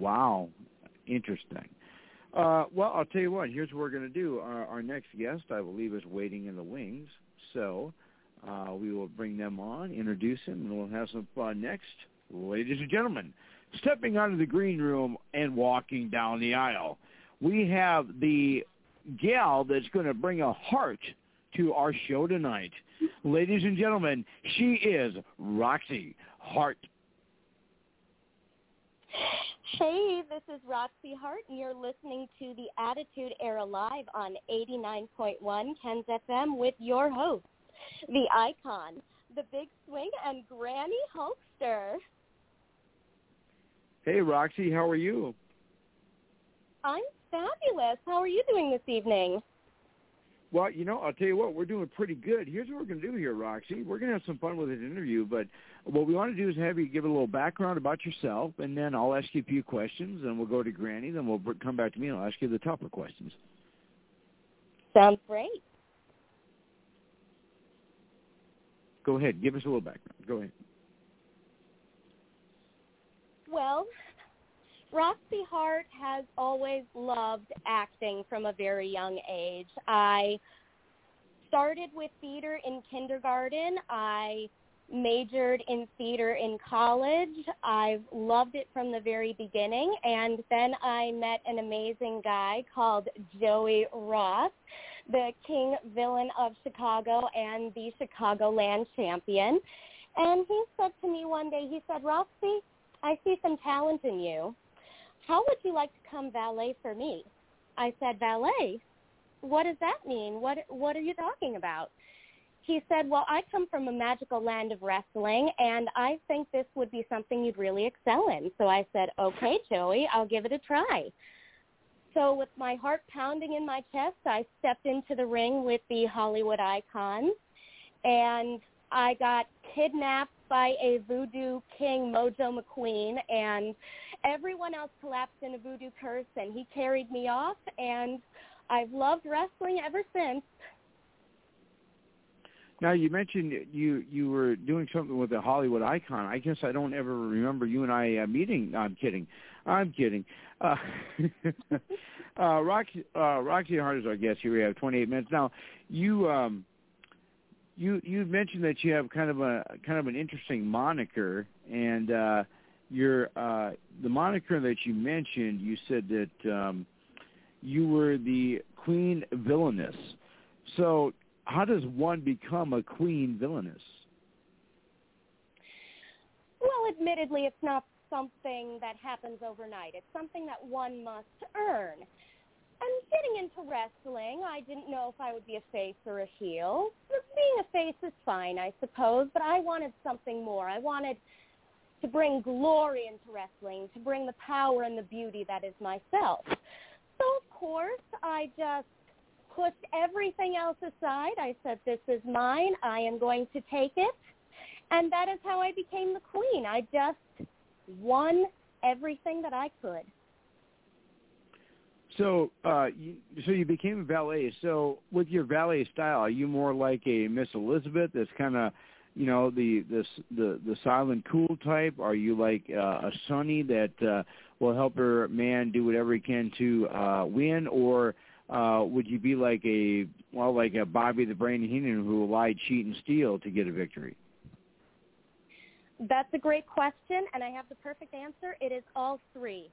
"Wow, interesting." Uh well, I'll tell you what. Here's what we're going to do. Our, our next guest, I believe, is waiting in the wings. So, uh we will bring them on, introduce him, and we'll have some fun next. Ladies and gentlemen, stepping out of the green room and walking down the aisle, we have the gal that's going to bring a heart to our show tonight. Ladies and gentlemen, she is Roxy Hart. <sighs> <sighs> Hey, this is Roxy Hart, and you're listening to the Attitude Era Live on 89.1 Ken's FM with your host, the icon, the big swing, and Granny Hulkster. Hey, Roxy, how are you? I'm fabulous. How are you doing this evening? Well, you know, I'll tell you what, we're doing pretty good. Here's what we're going to do here, Roxy. We're going to have some fun with this interview, but what we want to do is have you give a little background about yourself, and then I'll ask you a few questions, and we'll go to Granny, then we'll come back to me, and I'll ask you the tougher questions. Sounds great. Go ahead. Give us a little background. Go ahead. Well, Roxy Hart has always loved acting from a very young age. I started with theater in kindergarten. I majored in theater in college. I've loved it from the very beginning. And then I met an amazing guy called Joey Ross, the king villain of Chicago and the Chicagoland champion. And he said to me one day, he said, Roxy, I see some talent in you. How would you like to come valet for me? I said, valet? What does that mean? What what are you talking about? He said, well, I come from a magical land of wrestling, and I think this would be something you'd really excel in. So I said, okay, Joey, I'll give it a try. So with my heart pounding in my chest, I stepped into the ring with the Hollywood icons, and I got kidnapped by a voodoo king, Mojo McQueen, and everyone else collapsed in a voodoo curse, and he carried me off, and I've loved wrestling ever since. Now you mentioned you you were doing something with a Hollywood icon. I guess I don't ever remember you and I uh, meeting. No, I'm kidding. I'm kidding. Uh, <laughs> uh, Roxy uh, Roxy Hart is our guest here. We have 28 minutes now. You um you you mentioned that you have kind of a kind of an interesting moniker, and uh, your uh, the moniker that you mentioned. You said that um, you were the Queen Villainess. So how does one become a queen villainess? Well, admittedly, it's not something that happens overnight. It's something that one must earn. And getting into wrestling, I didn't know if I would be a face or a heel. Being a face is fine, I suppose, but I wanted something more. I wanted to bring glory into wrestling, to bring the power and the beauty that is myself. So, of course, I just pushed everything else aside. I said, this is mine. I am going to take it. And that is how I became the queen. I just won everything that I could. So, uh, you, so you became a valet. So, with your valet style, are you more like a Miss Elizabeth? That's kind of, you know, the the the the silent, cool type. Are you like uh, a Sunny that uh, will help her man do whatever he can to uh, win, or uh, would you be like a well, like a Bobby the Brain Heenan who will lie, cheat, and steal to get a victory? That's a great question, and I have the perfect answer. It is all three.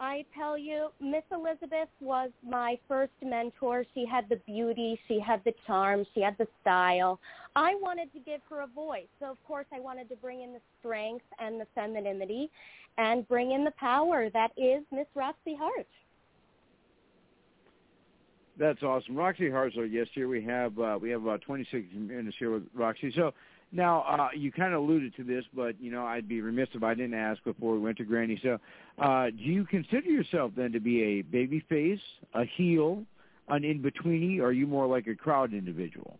I tell you, Miss Elizabeth was my first mentor. She had the beauty, she had the charm, she had the style. I wanted to give her a voice. So, of course, I wanted to bring in the strength and the femininity and bring in the power that is Miss Roxy Hart. That's awesome. Roxy our guest here. We have uh, we have about 26 minutes here with Roxy. So now uh, you kind of alluded to this, but you know I'd be remiss if I didn't ask before we went to Granny. So uh, do you consider yourself then to be a baby face, a heel, an in betweeny, or are you more like a crowd individual?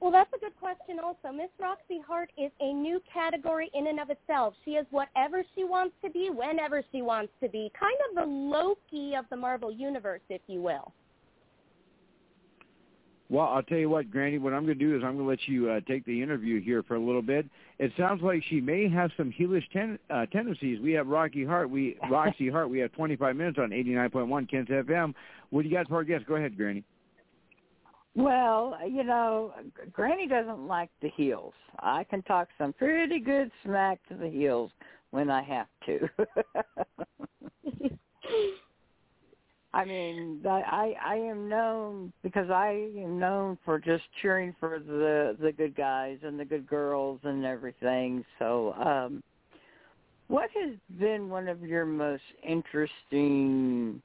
Well, that's a good question also. Miss Roxy Hart is a new category in and of itself. She is whatever she wants to be, whenever she wants to be. Kind of the Loki of the Marvel Universe, if you will. Well, I'll tell you what, Granny, what I'm going to do is I'm going to let you uh, take the interview here for a little bit. It sounds like she may have some heelish ten- uh, tendencies. We have Rocky Hart, we Roxy Hart. We have 25 minutes on 89.1 Ken's FM. What do you got for our guest? Go ahead, Granny. Well, you know, Granny doesn't like the heels. I can talk some pretty good smack to the heels when I have to. <laughs> I mean, I I am known because I am known for just cheering for the the good guys and the good girls and everything. So, um what has been one of your most interesting,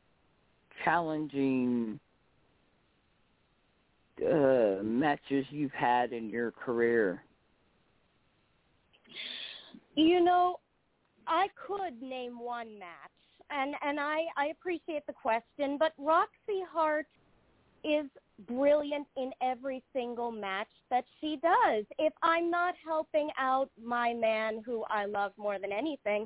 challenging uh matches you've had in your career? You know, I could name one match and and I I appreciate the question, but Roxy Hart is brilliant in every single match that she does. If I'm not helping out my man who I love more than anything,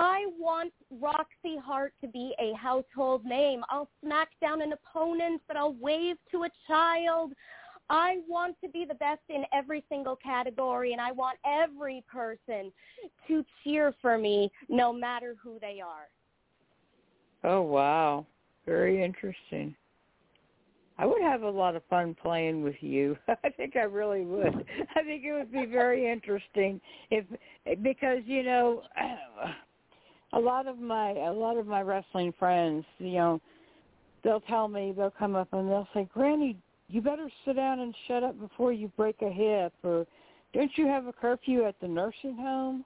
I want Roxy Hart to be a household name. I'll smack down an opponent, but I'll wave to a child. I want to be the best in every single category, and I want every person to cheer for me no matter who they are. Oh wow, very interesting. I would have a lot of fun playing with you. <laughs> I think I really would. I think it would be very <laughs> interesting if because you know a lot of my a lot of my wrestling friends, you know, they'll tell me they'll come up and they'll say, "Granny, you better sit down and shut up before you break a hip," or "Don't you have a curfew at the nursing home?"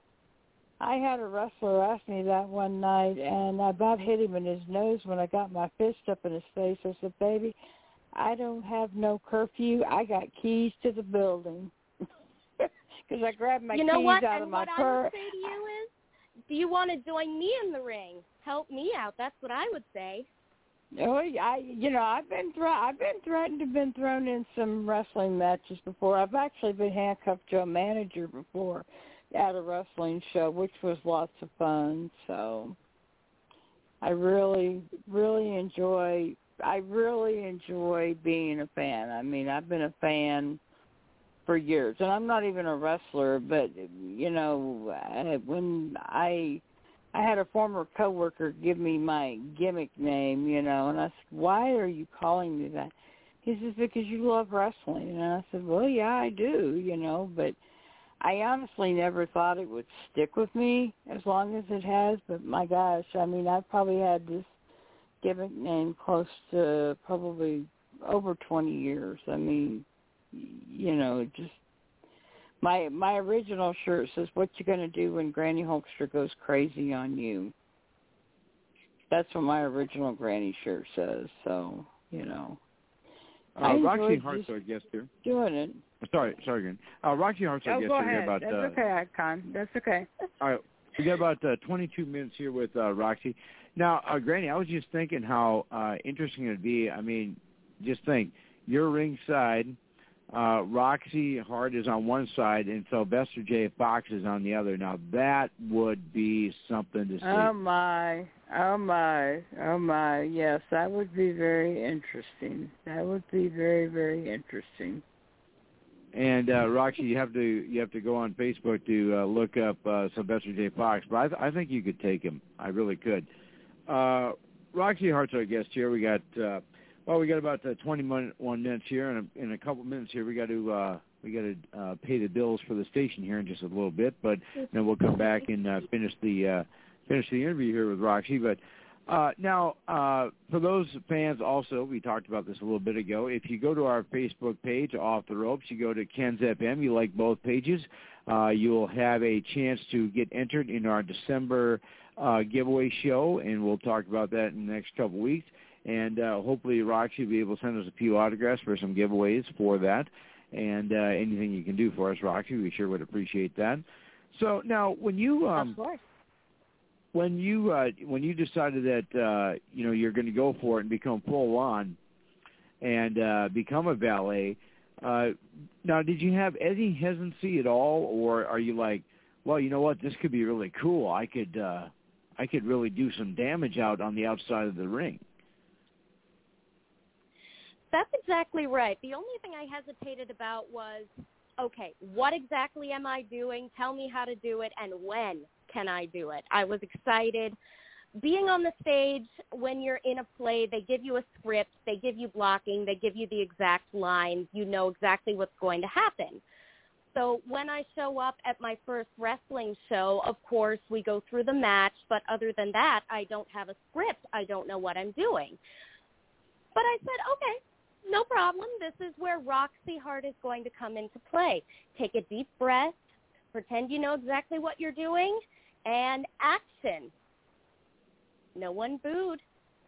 I had a wrestler ask me that one night, and I about hit him in his nose when I got my fist up in his face. I said, "Baby, I don't have no curfew. I got keys to the building." <laughs> Because I grabbed my you know keys what? out and of my purse. You know what. I would say to you is, do you want to join me in the ring? Help me out. That's what I would say. Oh, I you know I've been thro- I've been threatened to been thrown in some wrestling matches before. I've actually been handcuffed to a manager before at a wrestling show, which was lots of fun. So I really, really enjoy. I really enjoy being a fan. I mean, I've been a fan for years, and I'm not even a wrestler. But you know, uh, when I I had a former coworker give me my gimmick name, you know, and I said, "Why are you calling me that?" He says, "Because you love wrestling." And I said, "Well, yeah, I do, you know, but." I honestly never thought it would stick with me as long as it has, but my gosh, I mean, I've probably had this gimmick name close to probably over 20 years. I mean, you know, just my my original shirt says what you going to do when Granny Hulkster goes crazy on you. That's what my original Granny shirt says. So, you know. Uh, I Roxy enjoyed Hart's just our guest here. doing it. Sorry, sorry again. Uh, Roxy Hart's our Oh, guest go here. We ahead. got That's About, uh, okay, Icon. That's okay. All right, we got about uh, 22 minutes here with uh, Roxy. Now, uh, Granny, I was just thinking how uh, interesting it'd be. I mean, just think, you're ringside, uh, Roxy Hart is on one side, and Sylvester J. Fox is on the other. Now, that would be something to see. Oh my, oh my, oh my. Yes, that would be very interesting. That would be very, very interesting. And uh, Roxy, you have to you have to go on Facebook to uh, look up uh, Sylvester J. Fox. But I, th- I think you could take him. I really could. Uh, Roxy Hart's our guest here. We got uh, well, we got about uh, 21 minutes here, and in a couple minutes here, we got to uh, we got to uh, pay the bills for the station here in just a little bit. But then we'll come back and uh, finish the uh, finish the interview here with Roxy. But uh, now, uh, for those fans also, we talked about this a little bit ago. If you go to our Facebook page, Off the Ropes, you go to Ken's FM, you like both pages, uh, you'll have a chance to get entered in our December uh, giveaway show, and we'll talk about that in the next couple weeks. And uh, hopefully Roxy will be able to send us a few autographs for some giveaways for that. And uh, anything you can do for us, Roxy, we sure would appreciate that. So now, when you um, of course. when you uh, when you decided that uh, you know you're going to go for it and become full on and uh, become a valet, Uh, now, did you have any hesitancy at all, or are you like, well, you know what, this could be really cool. I could, uh, I could really do some damage out on the outside of the ring. That's exactly right. The only thing I hesitated about was, okay, what exactly am I doing? Tell me how to do it, and when can I do it? I was excited being on the stage when you're in a play, they give you a script, they give you blocking, they give you the exact lines, you know exactly what's going to happen. So when I show up at my first wrestling show, of course, we go through the match, but other than that, I don't have a script. I don't know what I'm doing. But I said, okay, no problem. This is where Roxy Hart is going to come into play. Take a deep breath, pretend you know exactly what you're doing, and action no one booed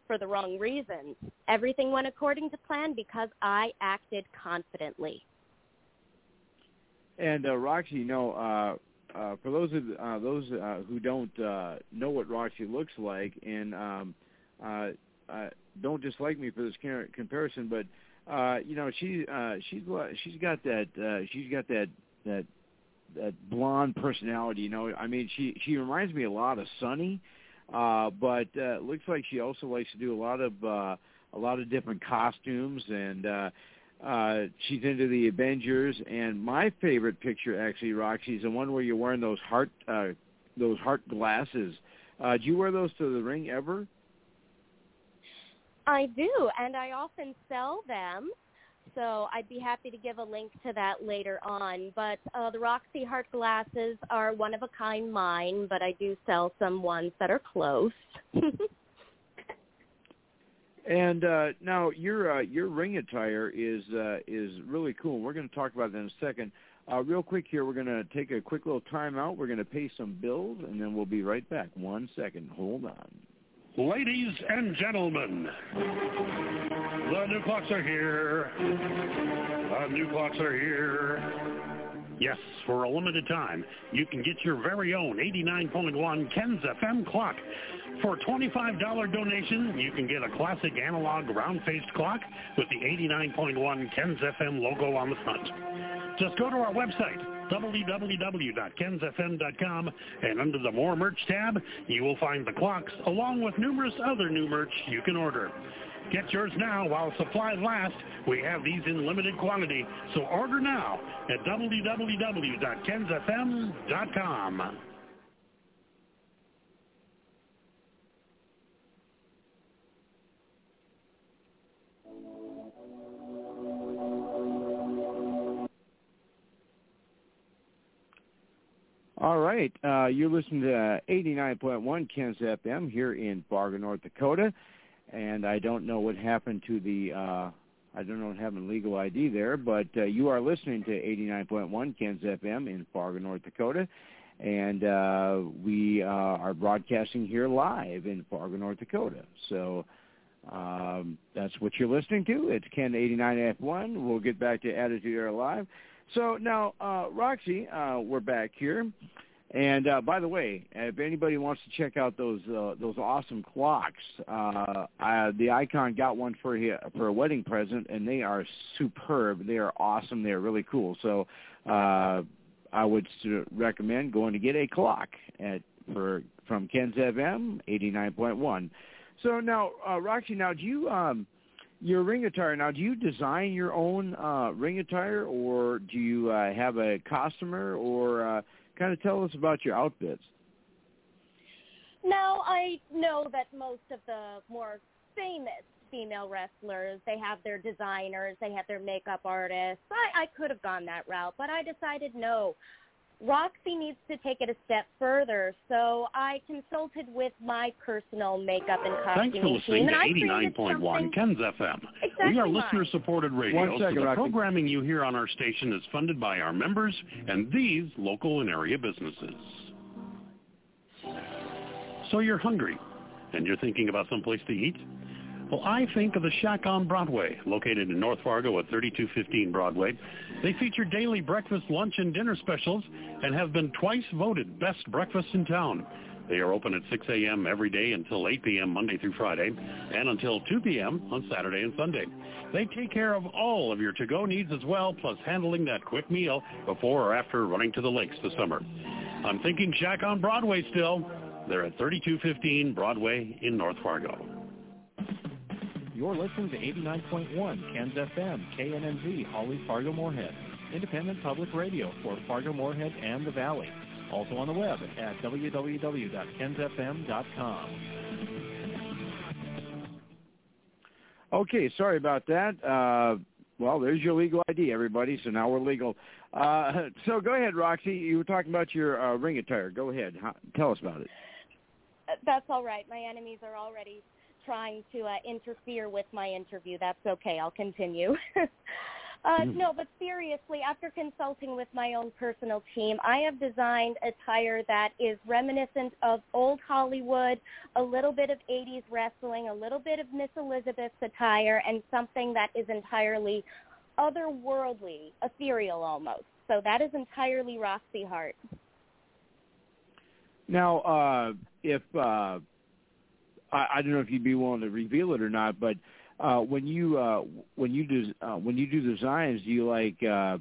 for the wrong reasons. Everything went according to plan because I acted confidently. And uh, Roxy, you know, uh, uh, for those of uh, those uh, who don't uh, know what Roxy looks like, and um, uh, uh, don't dislike me for this comparison, but uh, you know, she uh, she's she's got that uh, she's got that that that blonde personality. You know, I mean, she she reminds me a lot of Sunny. Uh, but uh, looks like she also likes to do a lot of uh, a lot of different costumes, and uh, uh, she's into the Avengers. And my favorite picture, actually, Roxy, is the one where you're wearing those heart uh, those heart glasses. Uh, do you wear those to the ring ever? I do, and I often sell them so I'd be happy to give a link to that later on. But uh, the Roxy Hart glasses are one of a kind mine, but I do sell some ones that are close. <laughs> and uh, now your uh, your ring attire is uh, is really cool. We're going to talk about that in a second. Uh, real quick here, we're going to take a quick little time out. We're going to pay some bills, and then we'll be right back. One second. Hold on. Ladies and gentlemen, the new clocks are here. The new clocks are here. Yes, for a limited time, you can get your very own 89.1 Ken's FM clock. For a $25 donation, you can get a classic analog round-faced clock with the 89.1 Ken's FM logo on the front. Just go to our website, www.kensfm.com, and under the More Merch tab, you will find the clocks along with numerous other new merch you can order. Get yours now while supplies last. We have these in limited quantity, so order now at www.kensfm.com. All right. Uh, you're listening to uh, 89.1 Ken's FM here in Fargo, North Dakota. And I don't know what happened to the, uh, I don't know what happened legal ID there, but uh, you are listening to 89.1 Ken's FM in Fargo, North Dakota. And uh, we uh, are broadcasting here live in Fargo, North Dakota. So um, that's what you're listening to. It's Ken 89F1. We'll get back to Attitude Era Live. So now, uh, Roxy, uh, we're back here. And uh, by the way, if anybody wants to check out those uh, those awesome clocks, uh, I, the icon got one for a, for a wedding present, and they are superb. They are awesome. They are really cool. So uh, I would recommend going to get a clock at for from Ken's FM eighty nine point one. So now, uh, Roxy, now do you um, your ring attire. Now do you design your own uh ring attire or do you uh have a customer or uh kind of tell us about your outfits? No i know that most of the more famous female wrestlers they have their designers they have their makeup artists. I i could have gone that route but i decided no Roxy needs to take it a step further, so I consulted with my personal makeup and costume Thanks for listening to 89.1 Ken's FM. Exactly we are listener-supported radio, second, so the Roxy. programming you hear on our station is funded by our members and these local and area businesses. So you're hungry, and you're thinking about some place to eat? Well, I think of the Shack on Broadway, located in North Fargo at 3215 Broadway. They feature daily breakfast, lunch, and dinner specials and have been twice voted best breakfast in town. They are open at 6 a.m. every day until 8 p.m. Monday through Friday and until 2 p.m. on Saturday and Sunday. They take care of all of your to-go needs as well, plus handling that quick meal before or after running to the lakes this summer. I'm thinking Shack on Broadway still. They're at 3215 Broadway in North Fargo. You're listening to 89.1 Ken's FM, KNNZ, Holly Fargo Moorhead. Independent public radio for Fargo Moorhead and the Valley. Also on the web at www.kensfm.com. Okay, sorry about that. Uh, well, there's your legal ID, everybody. So now we're legal. Uh, <laughs> so go ahead, Roxy. You were talking about your uh, ring attire. Go ahead. How, tell us about it. That's all right. My enemies are already trying to uh, interfere with my interview. That's okay. I'll continue. <laughs> Uh, mm-hmm. No, but seriously, after consulting with my own personal team, I have designed attire that is reminiscent of old Hollywood, a little bit of 80s wrestling, a little bit of Miss Elizabeth's attire, and something that is entirely otherworldly, ethereal almost. So that is entirely Roxy Heart. Now, uh, if uh, I, I don't know if you'd be willing to reveal it or not, but uh, when you uh, when you do uh, when you do designs, do you like uh,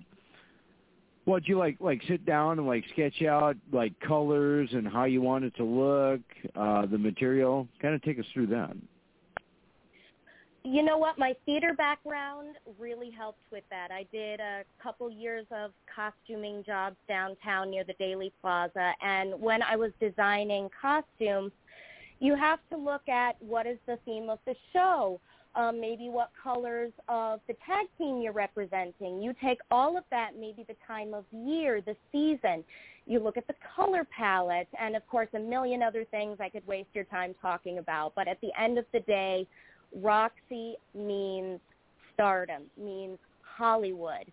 what do you like like sit down and like sketch out like colors and how you want it to look, uh, the material? Kind of take us through that. You know what? My theater background really helped with that. I did a couple years of costuming jobs downtown near the Daley Plaza, and when I was designing costumes, you have to look at what is the theme of the show um, maybe what colors of the tag team you're representing. You take all of that, maybe the time of year, the season. You look at the color palette, and of course, a million other things I could waste your time talking about. But at the end of the day, Roxy means stardom, means Hollywood,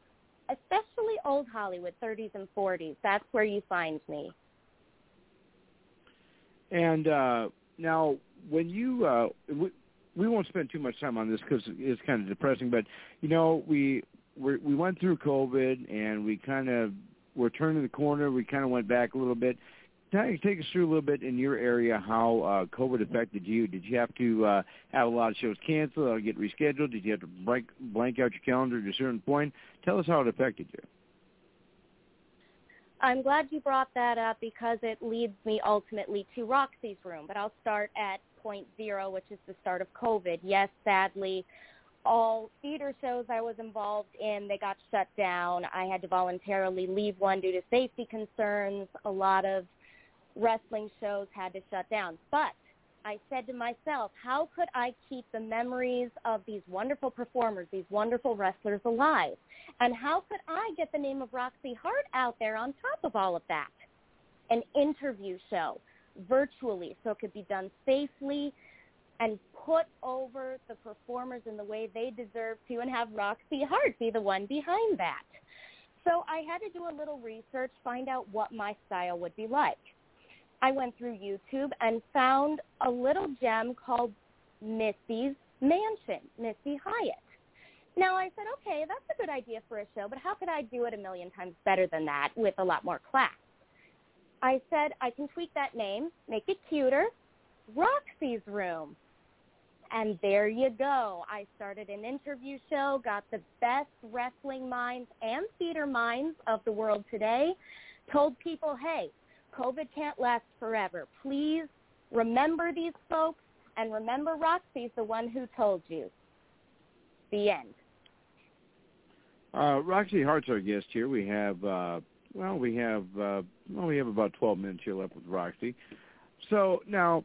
especially old Hollywood, 30s and 40s. That's where you find me. And uh, now, when you uh, we won't spend too much time on this because it's kind of depressing. But you know, we we we went through COVID and we kind of we're turning the corner. We kind of went back a little bit. Take us through a little bit in your area how uh, COVID affected you. Did you have to uh, have a lot of shows canceled or get rescheduled? Did you have to blank, blank out your calendar at a certain point? Tell us how it affected you. I'm glad you brought that up because it leads me ultimately to Roxy's room. But I'll start at point zero, which is the start of COVID. Yes, sadly, all theater shows I was involved in, they got shut down. I had to voluntarily leave one due to safety concerns. A lot of wrestling shows had to shut down. But I said to myself, how could I keep the memories of these wonderful performers, these wonderful wrestlers alive? And how could I get the name of Roxy Heart out there on top of all of that? An interview show virtually so it could be done safely and put over the performers in the way they deserve to and have Roxy Heart be the one behind that. So I had to do a little research, find out what my style would be like. I went through YouTube and found a little gem called Missy's Mansion, Missy Hyatt. Now I said, okay, that's a good idea for a show, but how could I do it a million times better than that with a lot more class? I said I can tweak that name, make it cuter. Roxy's Room. And there you go. I started an interview show, got the best wrestling minds and theater minds of the world today, told people, hey, COVID can't last forever. Please remember these folks and remember Roxy's the one who told you. The end. Uh, Roxy Heart's our guest here. We have uh, well, we have uh, well, we have about 12 minutes here left with Roxy. So now,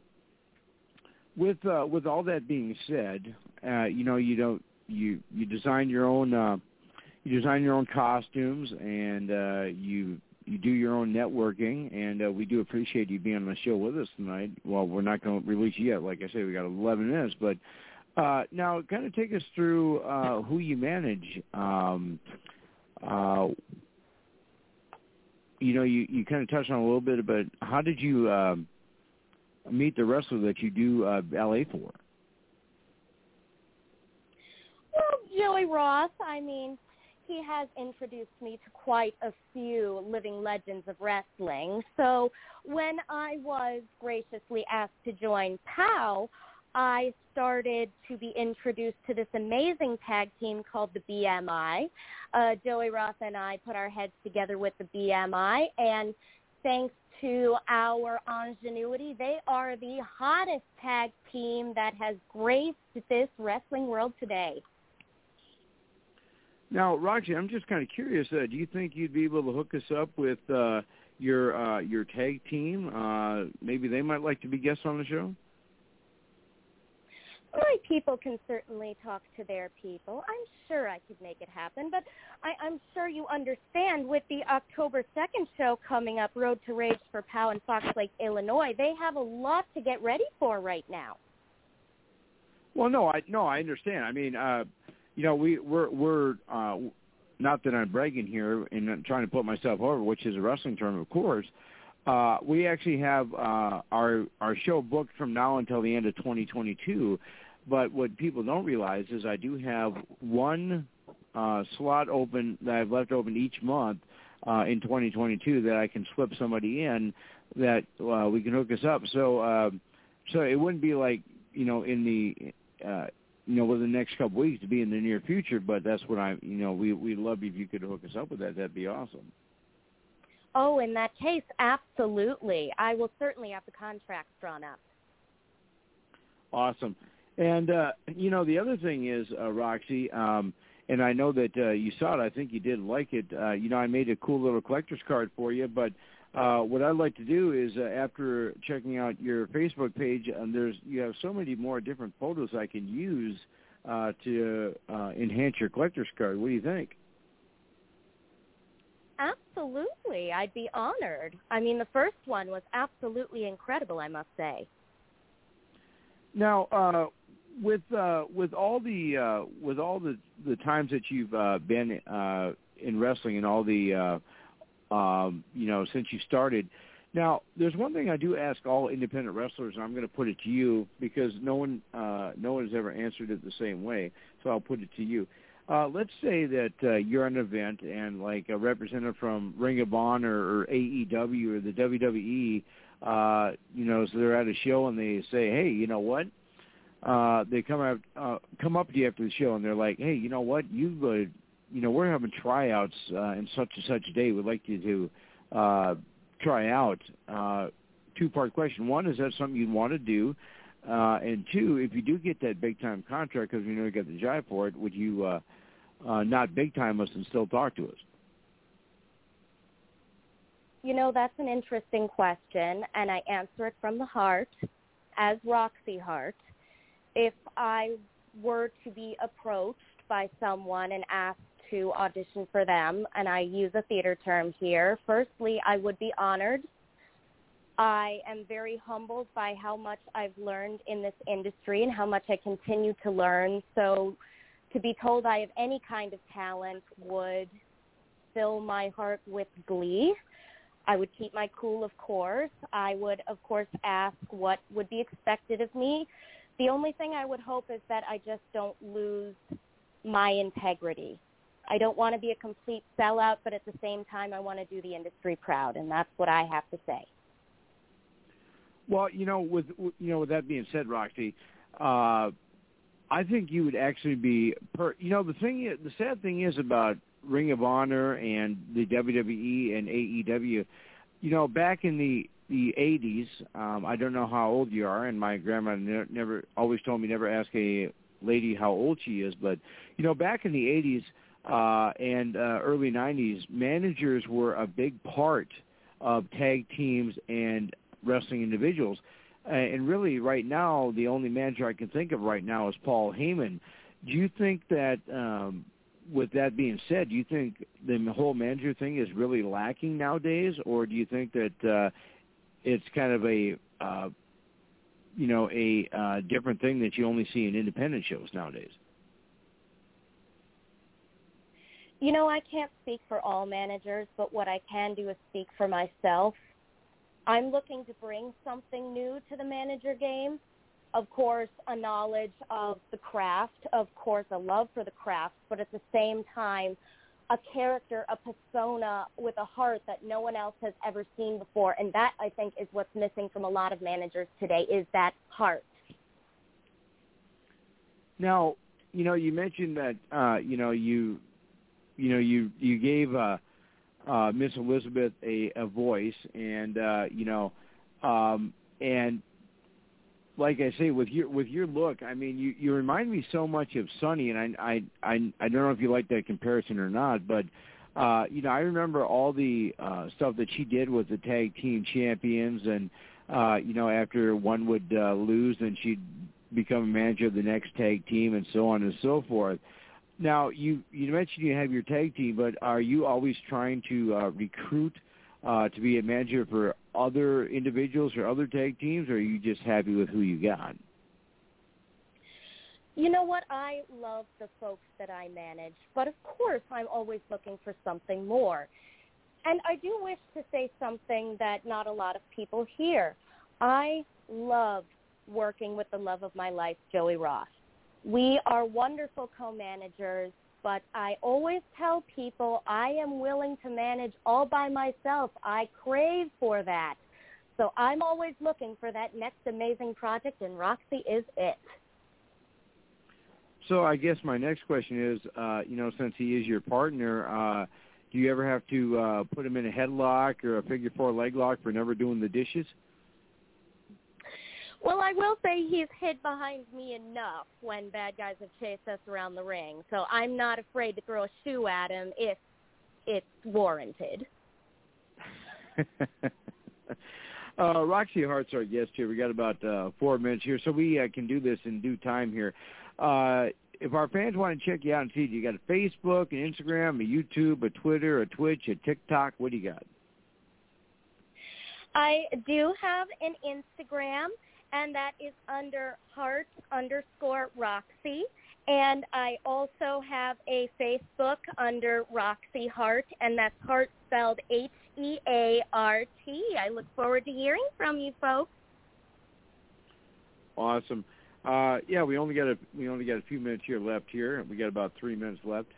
with uh, with all that being said, uh, you know, you don't you you design your own uh, you design your own costumes and uh, you you do your own networking, and uh, we do appreciate you being on the show with us tonight. Well, we're not going to release yet. Like I said, we got 11 minutes, but uh, now kind of take us through uh, who you manage. Um, uh, you know, you, you kind of touched on a little bit, but how did you uh, meet the wrestler that you do uh, valet for? Well, Joey Ross. I mean, Rocky has introduced me to quite a few living legends of wrestling. So when I was graciously asked to join POW, I started to be introduced to this amazing tag team called the BMI. Uh, Joey Ross and I put our heads together with the BMI, and thanks to our ingenuity, they are the hottest tag team that has graced this wrestling world today. Now, Roxy, I'm just kind of curious. Uh, do you think you'd be able to hook us up with uh, your uh, your tag team? Uh, maybe they might like to be guests on the show my people can certainly talk to their people. I'm sure I could make it happen, but I, I'm sure you understand with the October 2nd show coming up, Road to Rage for POW in Fox Lake, Illinois, they have a lot to get ready for right now. Well, no, I no, I understand. I mean, uh, you know, we we're we're uh, not that I'm bragging here and trying to put myself over, which is a wrestling term, of course. Uh, we actually have uh, our our show booked from now until the end of 2022, but what people don't realize is I do have one uh, slot open that I've left open each month uh, in 2022 that I can slip somebody in that uh, we can hook us up. So uh, so it wouldn't be like you know in the uh, you know within the next couple weeks to be in the near future, but that's what I you know we we'd love if you could hook us up with that. That'd be awesome. Oh, in that case, absolutely. I will certainly have the contracts drawn up. Awesome. And uh, you know, the other thing is, uh, Roxy, um, and I know that uh, you saw it. I think you did like it. Uh, you know, I made a cool little collector's card for you. But uh, what I'd like to do is, uh, after checking out your Facebook page, and there's you have so many more different photos I can use uh, to uh, enhance your collector's card. What do you think? Absolutely, I'd be honored. I mean, the first one was absolutely incredible, I must say. Now, uh, with uh, with all the uh, with all the the times that you've uh, been uh, in wrestling and all the uh, um, you know since you started. Now, there's one thing I do ask all independent wrestlers, and I'm going to put it to you because no one uh, no one has ever answered it the same way. So I'll put it to you. Uh, let's say that uh, you're at an event and like a representative from Ring of Honor or AEW or the WWE, uh, you know, so they're at a show and they say, hey, you know what? uh, they come up uh, come up to you after the show and they're like, hey, you know what, you uh, you know, we're having tryouts uh, in such and such day. We'd like you to uh, try out. Uh, two part question: one, is that something you'd want to do? Uh, and two, if you do get that big time contract, because we know you got the jive for it, would you uh, uh, not big time us and still talk to us? You know, that's an interesting question, and I answer it from the heart as Roxy Heart if I were to be approached by someone and asked to audition for them, and I use a theater term here, firstly, I would be honored. I am very humbled by how much I've learned in this industry and how much I continue to learn. So to be told I have any kind of talent would fill my heart with glee. I would keep my cool, of course. I would, of course, ask what would be expected of me the only thing I would hope is that I just don't lose my integrity. I don't want to be a complete sellout, but at the same time, I want to do the industry proud, and that's what I have to say. Well, you know, with you know, with that being said, Roxy, uh, I think you would actually be. Per, you know, the thing, the sad thing is about Ring of Honor and the WWE and AEW. You know, back in the the 80s. Um, I don't know how old you are, and my grandma ne- never always told me never ask a lady how old she is. But you know, back in the 80s uh, and uh, early 90s, managers were a big part of tag teams and wrestling individuals. Uh, and really, right now, the only manager I can think of right now is Paul Heyman. Do you think that um, with that being said, do you think the whole manager thing is really lacking nowadays, or do you think that uh, it's kind of a uh, you know a uh, different thing that you only see in independent shows nowadays. You know, I can't speak for all managers, but what I can do is speak for myself. I'm looking to bring something new to the manager game. Of course, a knowledge of the craft, of course, a love for the craft, but at the same time, a character, a persona with a heart that no one else has ever seen before. And that, I think, is what's missing from a lot of managers today is that heart. Now, you know, you mentioned that, uh, you know, you, you know, you, you gave, uh, uh, Miss Elizabeth a, a voice and, uh, you know, um, and like I say, with your with your look, I mean, you you remind me so much of Sunny, and I I I, I don't know if you like that comparison or not, but uh, you know, I remember all the uh, stuff that she did with the tag team champions, and uh, you know, after one would uh, lose, then she'd become a manager of the next tag team, and so on and so forth. Now, you you mentioned you have your tag team, but are you always trying to uh, recruit uh, to be a manager for other individuals or other tag teams, or are you just happy with who you got? You know what? I love the folks that I manage, but of course I'm always looking for something more. And I do wish to say something that not a lot of people hear. I love working with the love of my life, Joey Ross. We are wonderful co-managers but I always tell people I am willing to manage all by myself. I crave for that. So I'm always looking for that next amazing project, and Roxy is it. So I guess my next question is, uh, you know, since he is your partner, uh, do you ever have to uh, put him in a headlock or a figure four leg lock for never doing the dishes? Well, I will say he's hid behind me enough when bad guys have chased us around the ring, so I'm not afraid to throw a shoe at him if it's warranted. <laughs> uh, Roxy Heart's our guest here. We got about uh, four minutes here, so we uh, can do this in due time here. Uh, if our fans want to check you out and see, you got a Facebook, an Instagram, a YouTube, a Twitter, a Twitch, a TikTok. What do you got? I do have an Instagram and that is under heart underscore Roxy. And I also have a Facebook under Roxy Heart, and that's Heart spelled H-E-A-R-T. I look forward to hearing from you folks. Awesome. Uh, yeah, we only got a we only got a few minutes here left here. We got about three minutes left.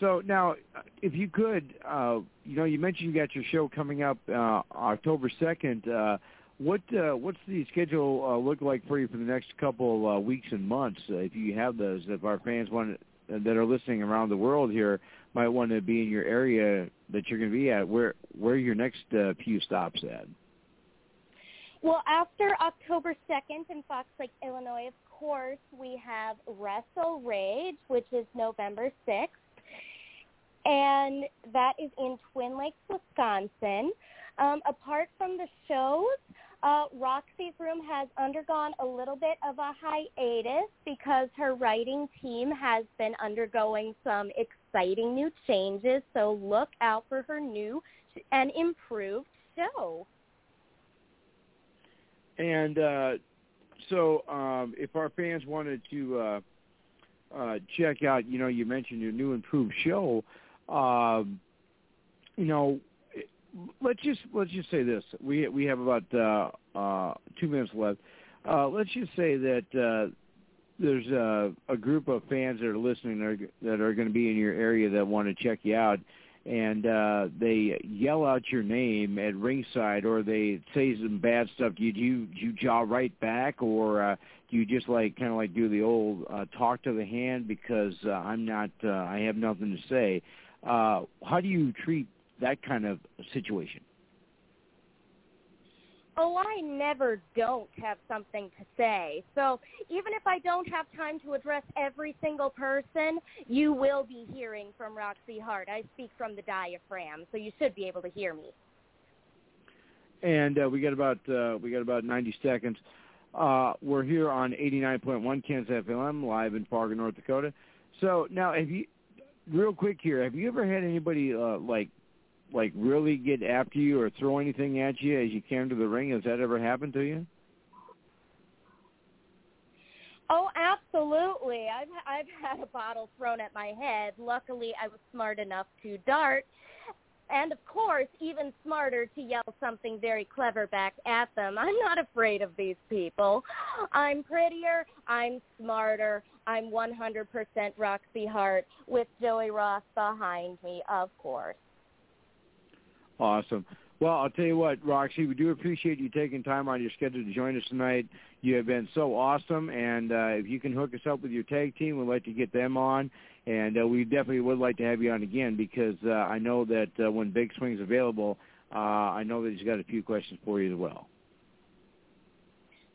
So now, if you could, uh, you know, you mentioned you got your show coming up uh, October second. Uh, what uh, what's the schedule uh, look like for you for the next couple uh, weeks and months? Uh, if you have those, if our fans want uh, that are listening around the world here might want to be in your area that you're going to be at, where where your next uh, few stops at? Well, after October 2nd in Fox Lake, Illinois, of course, we have Wrestle Rage, which is November 6th. And that is in Twin Lakes, Wisconsin. Um, apart from the shows, uh, Roxy's Room has undergone a little bit of a hiatus because her writing team has been undergoing some exciting new changes. So look out for her new and improved show. And uh, so, um, if our fans wanted to uh, uh, check out, you know, you mentioned your new improved show. Um, you know, let's just let's just say this. We we have about uh, uh, two minutes left. Uh, let's just say that uh, there's a, a group of fans that are listening that are, that are going to be in your area that want to check you out, and uh, they yell out your name at ringside, or they say some bad stuff. Do you do you, do you jaw right back, or uh, do you just like kind of like do the old talk to the hand because I'm not I have nothing to say. How do you treat that kind of situation? Oh, I never don't have something to say. So even if I don't have time to address every single person, you will be hearing from Roxy Heart. I speak from the diaphragm, so you should be able to hear me. And uh, we got about uh, we got about 90 seconds. Uh, we're here on 89.1 Ken's FM live in Fargo, North Dakota. So now, have you, real quick here, have you ever had anybody uh, like like really get after you or throw anything at you as you came to the ring? Has that ever happened to you? Oh, absolutely. I've I've had a bottle thrown at my head. Luckily, I was smart enough to dart. and of course, even smarter to yell something very clever back at them. I'm not afraid of these people. I'm prettier. I'm smarter. I'm 100% Roxy Heart with Joey Ross behind me, of course. Awesome. Well, I'll tell you what, Roxy, we do appreciate you taking time on your schedule to join us tonight. You have been so awesome, and uh, if you can hook us up with your tag team, we'd like to get them on. And uh, we definitely would like to have you on again because uh, I know that uh, when Big Swing's available, uh, I know that he's got a few questions for you as well.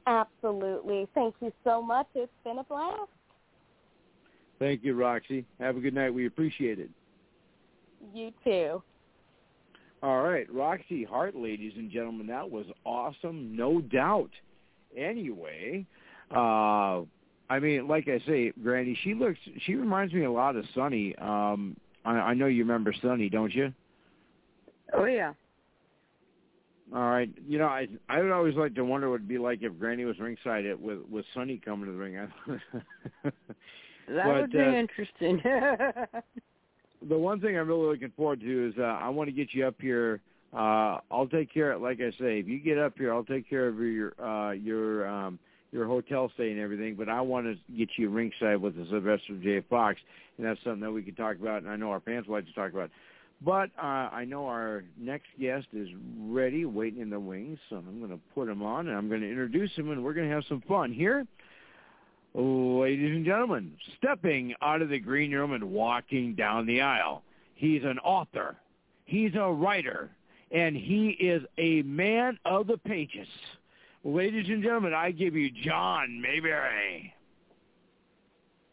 Absolutely. Thank you so much. It's been a blast. Thank you, Roxy. Have a good night. We appreciate it. You too. All right, Roxy Heart, ladies and gentlemen, that was awesome, no doubt. Anyway, uh, I mean, like I say, Granny, she looks, she reminds me a lot of Sunny. Um, I, I know you remember Sunny, don't you? Oh yeah. All right, you know, I I would always like to wonder what it'd be like if Granny was ringside it with with Sunny coming to the ring. <laughs> that but, would be uh, interesting. <laughs> the one thing I'm really looking forward to is uh, I want to get you up here. Uh, I'll take care. Like I say, if you get up here, I'll take care of your uh, your um, your hotel stay and everything. But I want to get you ringside with the Sylvester J. Fox, and that's something that we could talk about. And I know our fans like to talk about. But uh, I know our next guest is ready, waiting in the wings. So I'm going to put him on, and I'm going to introduce him, and we're going to have some fun here. Ladies and gentlemen, stepping out of the green room and walking down the aisle, he's an author, he's a writer, and he is a man of the pages. Ladies and gentlemen, I give you John Maberry.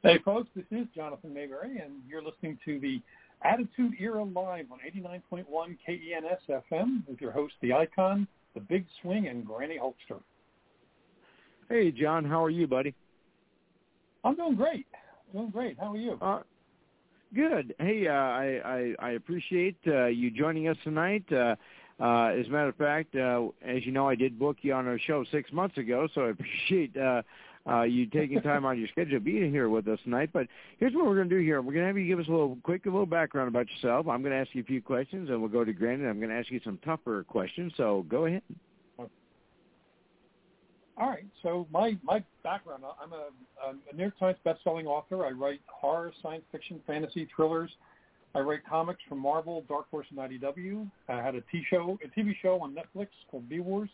Hey, folks, this is Jonathan Maberry, and you're listening to the Attitude Era Live on 89.1 KENS FM with your host, The Icon, The Big Swing, and Granny Hulkster. Hey, John, how are you, buddy? I'm doing great. Doing great. How are you? Uh, good. Hey, uh, I, I I appreciate uh, you joining us tonight. Uh, uh, as a matter of fact, uh, as you know, I did book you on our show six months ago, so I <laughs> appreciate uh, uh, you taking time on your schedule being here with us tonight. But here's what we're going to do here. We're going to have you give us a little quick, a little background about yourself. I'm going to ask you a few questions, and we'll go to Grant, and I'm going to ask you some tougher questions. So go ahead. All right. So my my background, I'm a, a New York Times best-selling author. I write horror, science fiction, fantasy, thrillers. I write comics for Marvel, Dark Horse, and IDW. I had a T show, a TV show on Netflix called V Wars.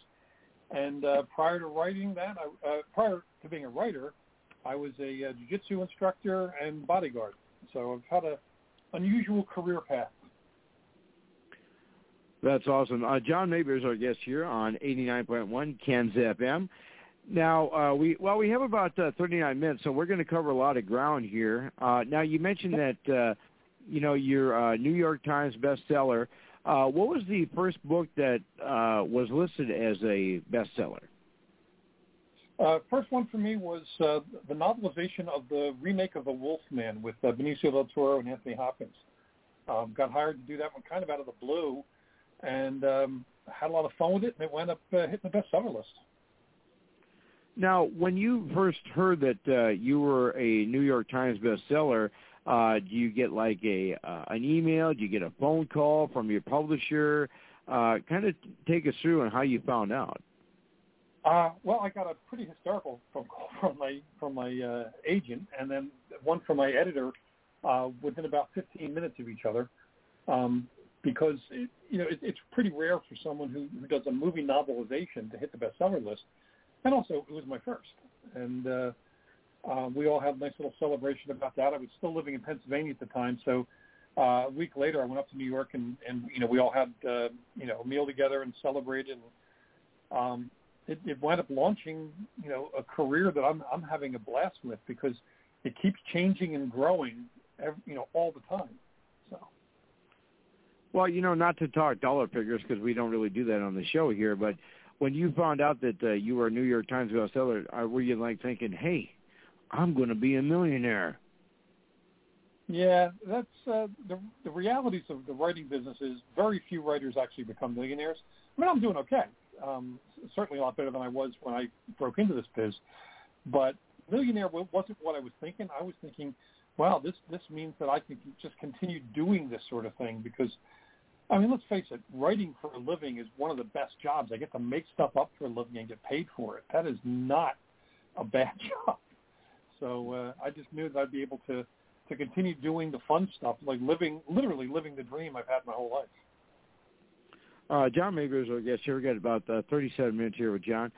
And uh, prior to writing that, I, uh, prior to being a writer, I was a uh, jiu-jitsu instructor and bodyguard. So I've had a unusual career path. That's awesome. Uh, John Maberry is our guest here on 89.1 KENS FM. Now uh, we well we have about uh, 39 minutes, so we're going to cover a lot of ground here. Uh, now you mentioned that uh, you know your uh, New York Times bestseller. Uh, what was the first book that uh, was listed as a bestseller? Uh, first one for me was uh, the novelization of the remake of The Wolfman with uh, Benicio del Toro and Anthony Hopkins. Um, got hired to do that one kind of out of the blue, and um, had a lot of fun with it, and it wound up uh, hitting the bestseller list. Now, when you first heard that uh, you were a New York Times bestseller, uh, do you get like a uh, an email? Do you get a phone call from your publisher? Uh, kind of take us through on how you found out. Uh, well, I got a pretty hysterical phone call <laughs> from my from my uh, agent, and then one from my editor uh, within about 15 minutes of each other, um, because it, you know it, it's pretty rare for someone who, who does a movie novelization to hit the bestseller list and also it was my first. And uh, uh, we all had a nice little celebration about that. I was still living in Pennsylvania at the time, so uh, a week later I went up to New York and, and you know we all had uh, you know a meal together and celebrated. And, um, it, it wound up launching you know a career that I'm I'm having a blast with because it keeps changing and growing, every, you know, all the time. So. Well, you know, not to talk dollar figures because we don't really do that on the show here, but when you found out that uh, you were a New York Times bestseller, uh, were you like thinking, "Hey, I'm going to be a millionaire"? Yeah, that's uh, the the realities of the writing business is very few writers actually become millionaires. I mean, I'm doing okay. Um, certainly a lot better than I was when I broke into this biz. But millionaire wasn't what I was thinking. I was thinking, wow, this this means that I can just continue doing this sort of thing because I mean, let's face it, writing for a living is one of the best jobs. I get to make stuff up for a living and get paid for it. That is not a bad <laughs> job. So uh, I just knew that I'd be able to to continue doing the fun stuff, like living, literally living the dream I've had my whole life. Uh, John Maberry is our guest here. We got about uh, 37 minutes here with John.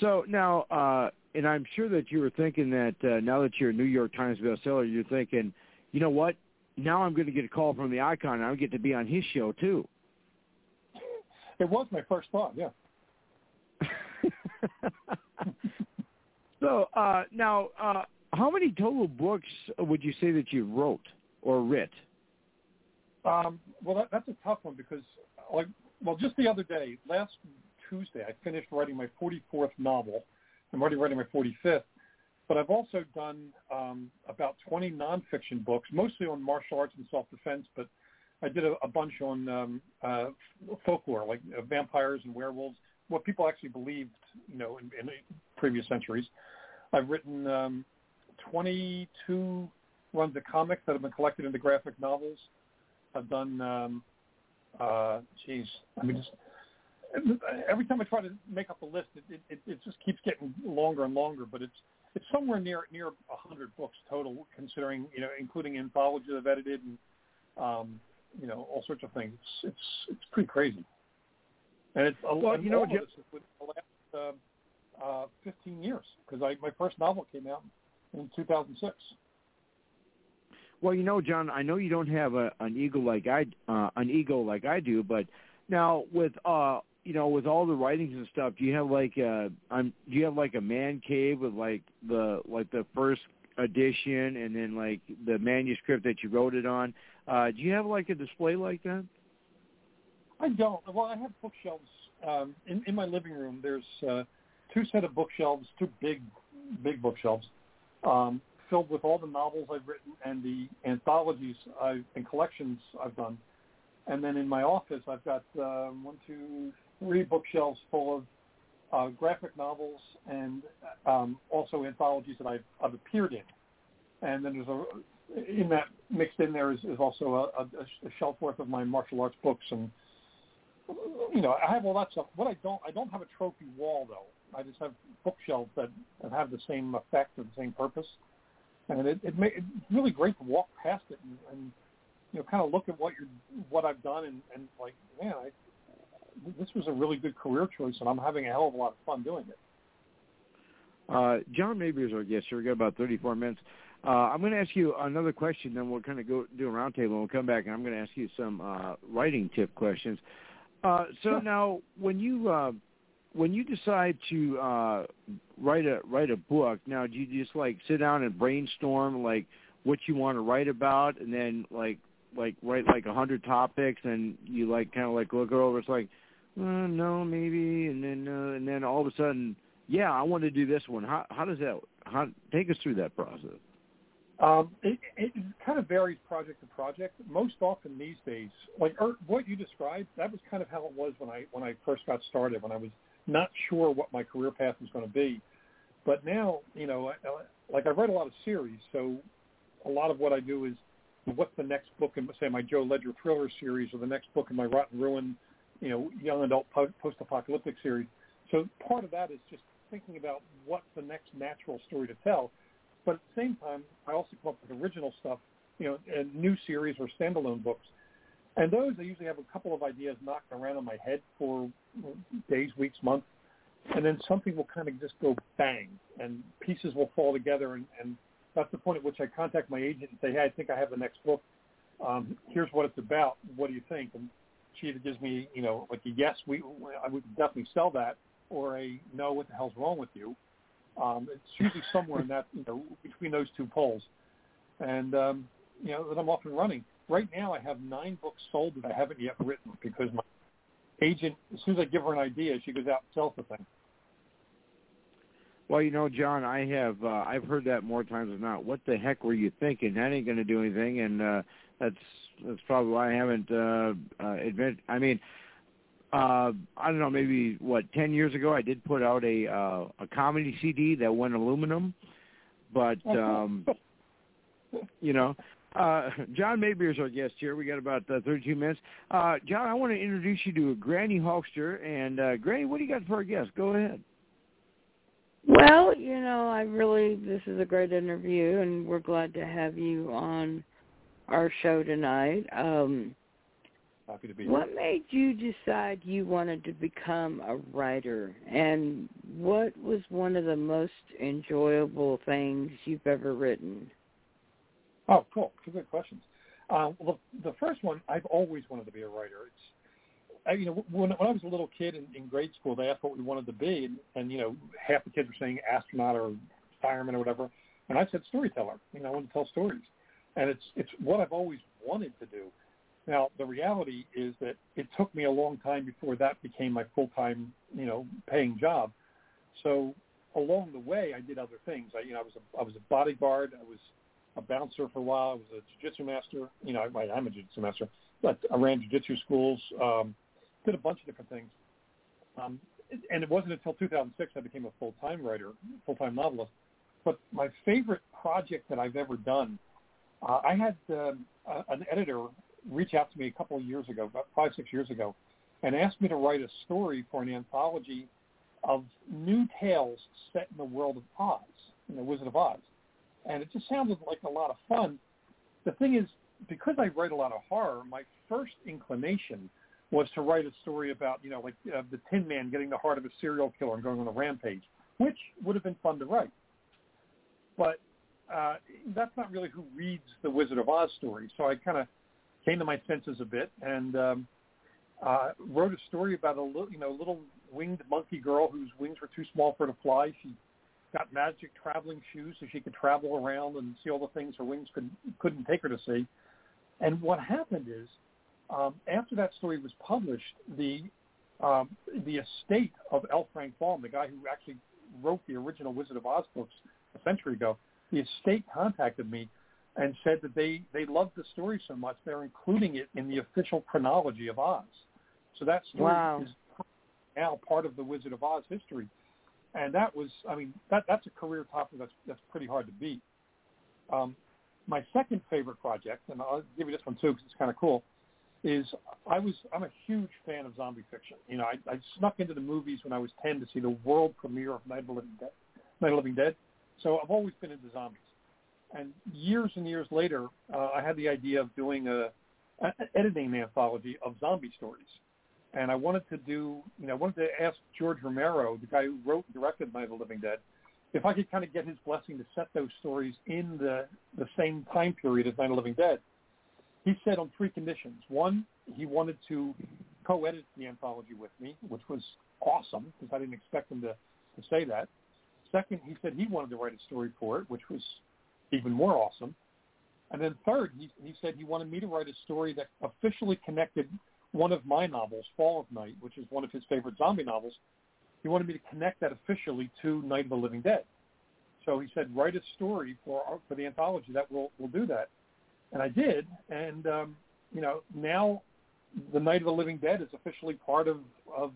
So now, uh, and I'm sure that you were thinking that uh, now that you're a New York Times bestseller, you're thinking, you know what? Now I'm going to get a call from the icon, and I get to be on his show too. It was my first thought, yeah. <laughs> so uh, now, uh, how many total books would you say that you wrote or writ? Um, well, that, that's a tough one because, like, well, just the other day, last Tuesday, I finished writing my 44th novel. I'm already writing my 45th, but I've also done um, about 20 nonfiction books, mostly on martial arts and self-defense, but I did a, a bunch on um, uh, folklore, like uh, vampires and werewolves, what people actually believed, you know, in, in previous centuries. I've written um, 22 runs of comics that have been collected into graphic novels. I've done, um, uh, geez, I mean, just every time I try to make up a list, it, it, it just keeps getting longer and longer. But it's it's somewhere near near a hundred books total, considering you know, including anthologies I've edited and um, you know all sorts of things. It's it's it's pretty crazy. And it's a, well, you know, Jim, this the last uh, uh, 15 years because I my first novel came out in 2006. Well, you know, John, I know you don't have a, an ego like I uh, an ego like I do, but now with uh you know with all the writings and stuff, do you have like a um do you have like a man cave with like the like the first edition and then like the manuscript that you wrote it on? Uh do you have like a display like that? I don't. Well, I have bookshelves um in in my living room. There's uh two set of bookshelves, two big big bookshelves. Um filled with all the novels I've written and the anthologies I've, and collections I've done. And then in my office, I've got um, one, two, three bookshelves full of uh, graphic novels and um, also anthologies that I've, I've appeared in. And then there's a in that mixed in there is, is also a, a, a shelf worth of my martial arts books and you know I have all that stuff. What I don't I don't have a trophy wall though. I just have bookshelves that, that have the same effect or the same purpose and it it made, it's really great to walk past it and, and you know kind of look at what you're what I've done and and like man I this was a really good career choice and I'm having a hell of a lot of fun doing it. Uh, John Maberry is our guest here. We got about 34 minutes. Uh, I'm going to ask you another question, then we'll kind of go do a roundtable, and we'll come back, and I'm going to ask you some uh, writing tip questions. Uh, so sure. now, when you uh, when you decide to uh, write a write a book, now do you just like sit down and brainstorm like what you want to write about, and then like like write like a hundred topics, and you like kind of like look it over. It's like, uh, no, maybe, and then uh, and then all of a sudden, yeah, I want to do this one. How how does that? How take us through that process? Um, it, it kind of varies project to project. Most often these days, like er, what you described, that was kind of how it was when I when I first got started. When I was not sure what my career path was going to be. But now, you know, like I read a lot of series, so a lot of what I do is what's the next book in, say, my Joe Ledger thriller series or the next book in my Rot & Ruin, you know, young adult post-apocalyptic series. So part of that is just thinking about what's the next natural story to tell. But at the same time, I also come up with original stuff, you know, and new series or standalone books. And those, I usually have a couple of ideas knocking around in my head for days, weeks, months, and then something will kind of just go bang, and pieces will fall together, and, and that's the point at which I contact my agent and say, hey, I think I have the next book. Um, here's what it's about. What do you think? And she either gives me, you know, like a yes, we I would definitely sell that, or a no, what the hell's wrong with you? Um, it's usually somewhere in that, you know, between those two poles. And, um, you know, that I'm off and running. Right now I have nine books sold that I haven't yet written because my agent, as soon as I give her an idea, she goes out and sells the thing. Well, you know, John, I have uh, I've heard that more times than not. What the heck were you thinking? That ain't going to do anything, and uh, that's that's probably why I haven't uh, uh, admit. I mean, uh, I don't know, maybe what ten years ago, I did put out a uh, a comedy CD that went aluminum, but um, you know, Uh, John Maberry is our guest here. We got about uh, 32 minutes. Uh, John, I want to introduce you to Granny Hulkster. And uh, Granny, what do you got for our guest? Go ahead. Well, you know, I really this is a great interview, and we're glad to have you on our show tonight. Um, Happy to be here. what made you decide you wanted to become a writer, and what was one of the most enjoyable things you've ever written? Oh, cool. Two good questions. Uh, well, the, first one, I've always wanted to be a writer. It's I, you know, when, when I was a little kid in, in grade school, they asked what we wanted to be, and, and you know, half the kids were saying astronaut or fireman or whatever, and I said storyteller. You know, I want to tell stories, and it's it's what I've always wanted to do. Now, the reality is that it took me a long time before that became my full time, you know, paying job. So along the way, I did other things. I, you know, I was a I was a bodyguard. I was a bouncer for a while. I was a jiu-jitsu master. You know, I, I'm a jiu-jitsu master, but I ran jiu-jitsu schools. Um, did a bunch of different things. Um, and it wasn't until 2006 I became a full-time writer, full-time novelist. But my favorite project that I've ever done, uh, I had um, a, an editor reach out to me a couple of years ago, about five, six years ago, and asked me to write a story for an anthology of new tales set in the world of Oz, in the Wizard of Oz. And it just sounded like a lot of fun. The thing is, because I write a lot of horror, my first inclination – was to write a story about, you know, like uh, the Tin Man getting the heart of a serial killer and going on a rampage, which would have been fun to write. But uh, that's not really who reads the Wizard of Oz story. So I kind of came to my senses a bit and um, uh, wrote a story about a little, you know, little winged monkey girl whose wings were too small for her to fly. She got magic traveling shoes so she could travel around and see all the things her wings could couldn't take her to see. And what happened is um, after that story was published, the um, the estate of L. Frank Baum, the guy who actually wrote the original Wizard of Oz books a century ago, the estate contacted me and said that they they loved the story so much they're including it in the official chronology of Oz. So that story wow. is now part of the Wizard of Oz history, and that was I mean that that's a career topper that's that's pretty hard to beat. Um, my second favorite project, and I'll give you this one too because it's kind of cool, is I was I'm a huge fan of zombie fiction. You know, I, I snuck into the movies when I was ten to see the world premiere of Night of the Living Dead. Night of the Living Dead. So I've always been into zombies. And years and years later, uh, I had the idea of doing a, a editing an anthology of zombie stories. And I wanted to do, you know, I wanted to ask George Romero, the guy who wrote and directed Night of the Living Dead, if I could kind of get his blessing to set those stories in the the same time period as Night of the Living Dead he said on three conditions. One, he wanted to co-edit the anthology with me, which was awesome because I didn't expect him to, to say that. Second, he said he wanted to write a story for it, which was even more awesome. And then third, he, he said he wanted me to write a story that officially connected one of my novels, Fall of Night, which is one of his favorite zombie novels. He wanted me to connect that officially to Night of the Living Dead. So he said, write a story for our, for the anthology that will will do that and I did. And um, you know, now the Night of the Living Dead is officially part of of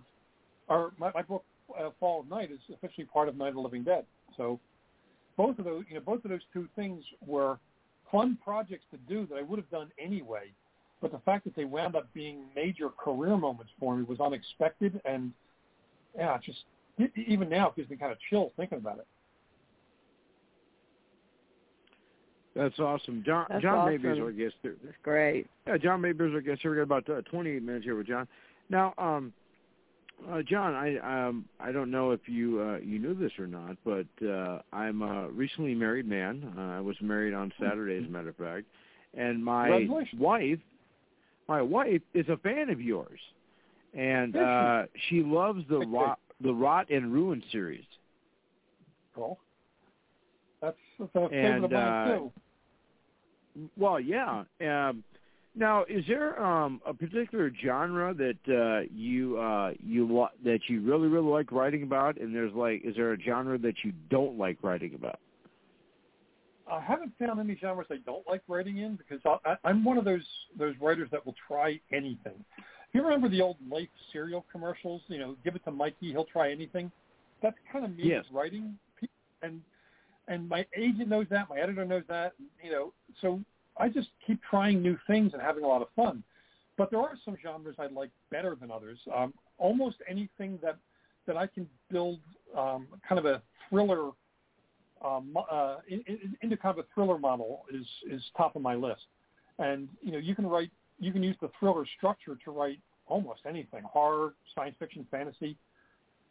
our my, my book uh, Fall of Night is officially part of Night of the Living Dead. So both of those, you know, both of those two things were fun projects to do that I would have done anyway. But the fact that they wound up being major career moments for me was unexpected, and yeah, just even now it gives me kind of chills thinking about it. That's awesome. John That's John awesome. Maberry is our guest here. That's great. Yeah, John Maberry is our guest here. We got about uh, 28 minutes here with John. Now, um, uh, John, I um, I don't know if you uh, you knew this or not, but uh, I'm a recently married man. Uh, I was married on Saturday, as a matter of fact, and my wife, my wife is a fan of yours, and uh, she loves the rot the rot and ruin series. Cool. That's, that's a favorite and, of mine uh, too. Well, yeah. Um, now, is there um, a particular genre that uh, you uh, you lo- that you really really like writing about, and there's like, is there a genre that you don't like writing about? I haven't found any genres I don't like writing in because I, I, I'm one of those those writers that will try anything. You remember the old Life cereal commercials? You know, give it to Mikey, he'll try anything. That's kind of me Yes. writing, and and my agent knows that, my editor knows that. You know, so I just keep trying new things and having a lot of fun. But there are some genres I like better than others. Um, almost anything that that I can build um, kind of a thriller um, uh, in, in, into kind of a thriller model is is top of my list. And you know, you can write, you can use the thriller structure to write almost anything: horror, science fiction, fantasy.